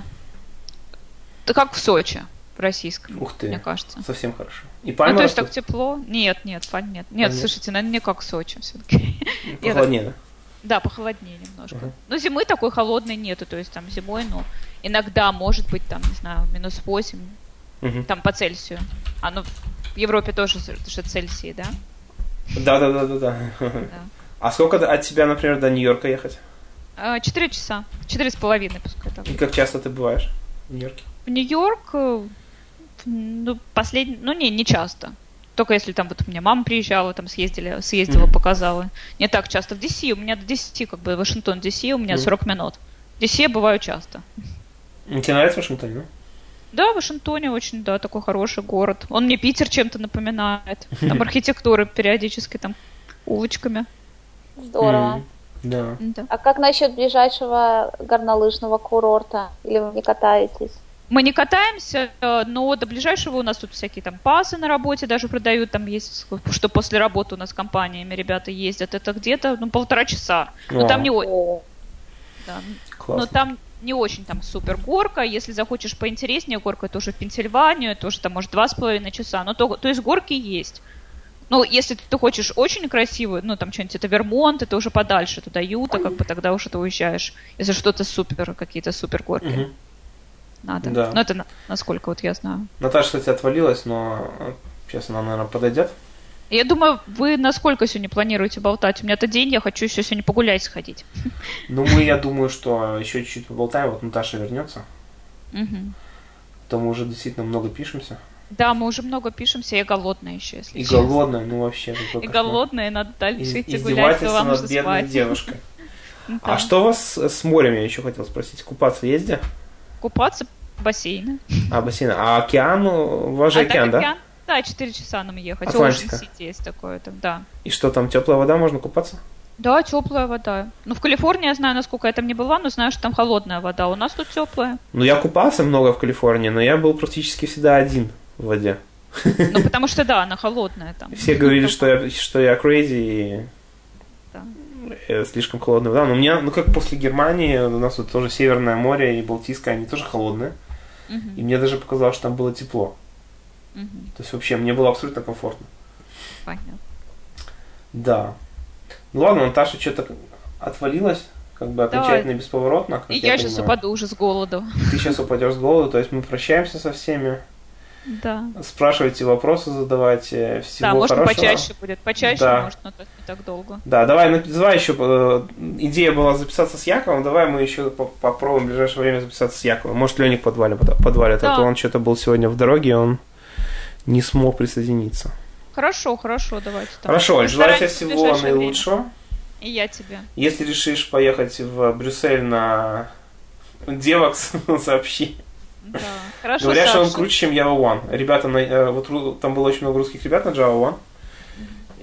как в Сочи, в российском, Ух ты. мне кажется. Совсем хорошо. И Ну, пальма то есть так тепло? Нет, нет, пальм нет. Пальм Нет, нет? слушайте, наверное, не как в Сочи все-таки. Похолоднее, да? Да, похолоднее немножко. Мгм. Но зимы такой холодной нету, то есть там зимой, ну, иногда может быть там, не знаю, минус 8, Мгм. там по Цельсию. А ну, в Европе тоже же Цельсии, да? Да, да, да, да, да. А сколько от тебя, например, до Нью-Йорка ехать? А, Четыре часа. Четыре с половиной, пускай так. И как часто ты бываешь в Нью-Йорке? В Нью-Йорк, э, ну, последний, ну, не, не часто. Только если там вот у меня мама приезжала, там съездили, съездила, Мгм. показала. Не так часто. В DC у меня до 10, как бы, Вашингтон, DC у меня. 40 минут. В DC я бываю часто. Тебе нравится Вашингтон, да? Да, в Вашингтоне очень, да, такой хороший город. Он мне Питер чем-то напоминает. Там архитектура периодически, там улочками. Здорово. Да. А как насчет ближайшего горнолыжного курорта? Или вы не катаетесь? Мы не катаемся, э, но до ближайшего у нас тут всякие там пасы на работе даже продают, там есть, что после работы у нас компаниями ребята ездят, это где-то, ну, полтора часа. Но О, там не о- О, да, Классно. но там не очень там супер горка, если захочешь поинтереснее горка, это уже в Пенсильванию, тоже там может два с половиной часа, но то, то есть горки есть. Ну, если ты хочешь очень красивую, ну, там что-нибудь, это Вермонт, это уже подальше, туда Юта, как бы тогда уже ты уезжаешь. Если что-то супер, какие-то супер горки Мгм. Надо. Да. Ну, это на- насколько вот я знаю. Наташа, кстати, отвалилась, но сейчас она, наверное, подойдет. Я думаю, вы насколько сегодня планируете болтать? У меня-то день, я хочу еще сегодня погулять сходить. Ну, мы, я думаю, что еще чуть-чуть поболтаем, вот Наташа вернется. Мгм. То мы уже действительно много пишемся. Да, мы уже много пишемся, я голодная еще, если И честно. голодная, ну вообще. И голодная, надо дальше идти гулять, то вам над бедной спать. девушкой. А что у вас с, морем, я еще хотел спросить? Купаться езде? Купаться в бассейне. А, бассейн. А океан, у вас же А океан, да? океан? Да, 4 часа нам ехать. Атлантика. Ocean City есть такое там, да. И что там, теплая вода, можно купаться? Да, теплая вода. Ну, в Калифорнии я знаю, насколько я там не была, но знаю, что там холодная вода. У нас тут теплая. Ну, я купался много в Калифорнии, но я был практически всегда один в воде. Ну, потому что, да, она холодная там. Все говорили, что я, что я crazy и Да. Э, слишком холодная вода. Но у меня, ну как после Германии, у нас тут тоже Северное море и Балтийское, они тоже холодные. Мгм, И мне даже показалось, что там было тепло. мгм. То есть вообще мне было абсолютно комфортно. Понятно. Да. Ну ладно, Наташа что-то отвалилась, как бы окончательно и бесповоротно. И я сейчас понимаю. упаду уже с голоду. Ты сейчас упадешь с голоду, то есть мы прощаемся со всеми. Да. Спрашивайте вопросы, задавайте. Всего да, может, хорошего. почаще будет. Почаще, Да. может, но так не так долго. Да, давай, давай еще, э, идея была записаться с Яковом, давай мы еще по- попробуем в ближайшее время записаться с Яковом. Может, Леник подвалит, подвалит, Да. а то он что-то был сегодня в дороге, он не смог присоединиться. Хорошо, хорошо, давайте. там. Хорошо, желаю тебе всего наилучшего. И я тебе. Если решишь поехать в Брюссель на Девакс, сообщи. Да. Хорошо, Говорят, что он круче, чем Java One. Ребята, на, э, вот там было очень много русских ребят на Java One.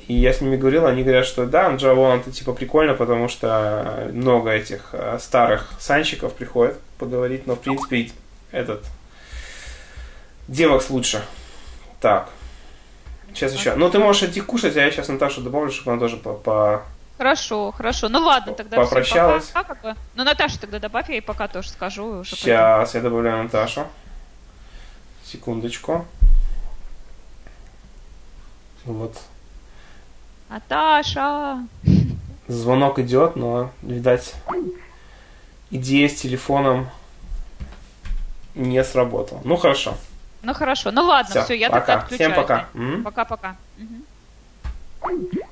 И я с ними говорил, они говорят, что да, на Java One это типа прикольно, потому что много этих э, старых санщиков приходит поговорить, но в принципе этот Девакс лучше. Так. Сейчас еще. Ну, ты можешь идти кушать, а я сейчас Наташу добавлю, чтобы она тоже по, по- Хорошо, хорошо. Ну ладно, тогда Попрощалась. пока, как бы. Ну, Наташа тогда добавь, я ей пока тоже скажу. Сейчас я добавляю Наташу. Секундочку. Вот. Наташа! Звонок идет, но, видать, идея с телефоном не сработала. Ну, хорошо. Ну хорошо, ну ладно, Всё, все, я пока. тогда отключаю. Всем пока. Пока-пока. You.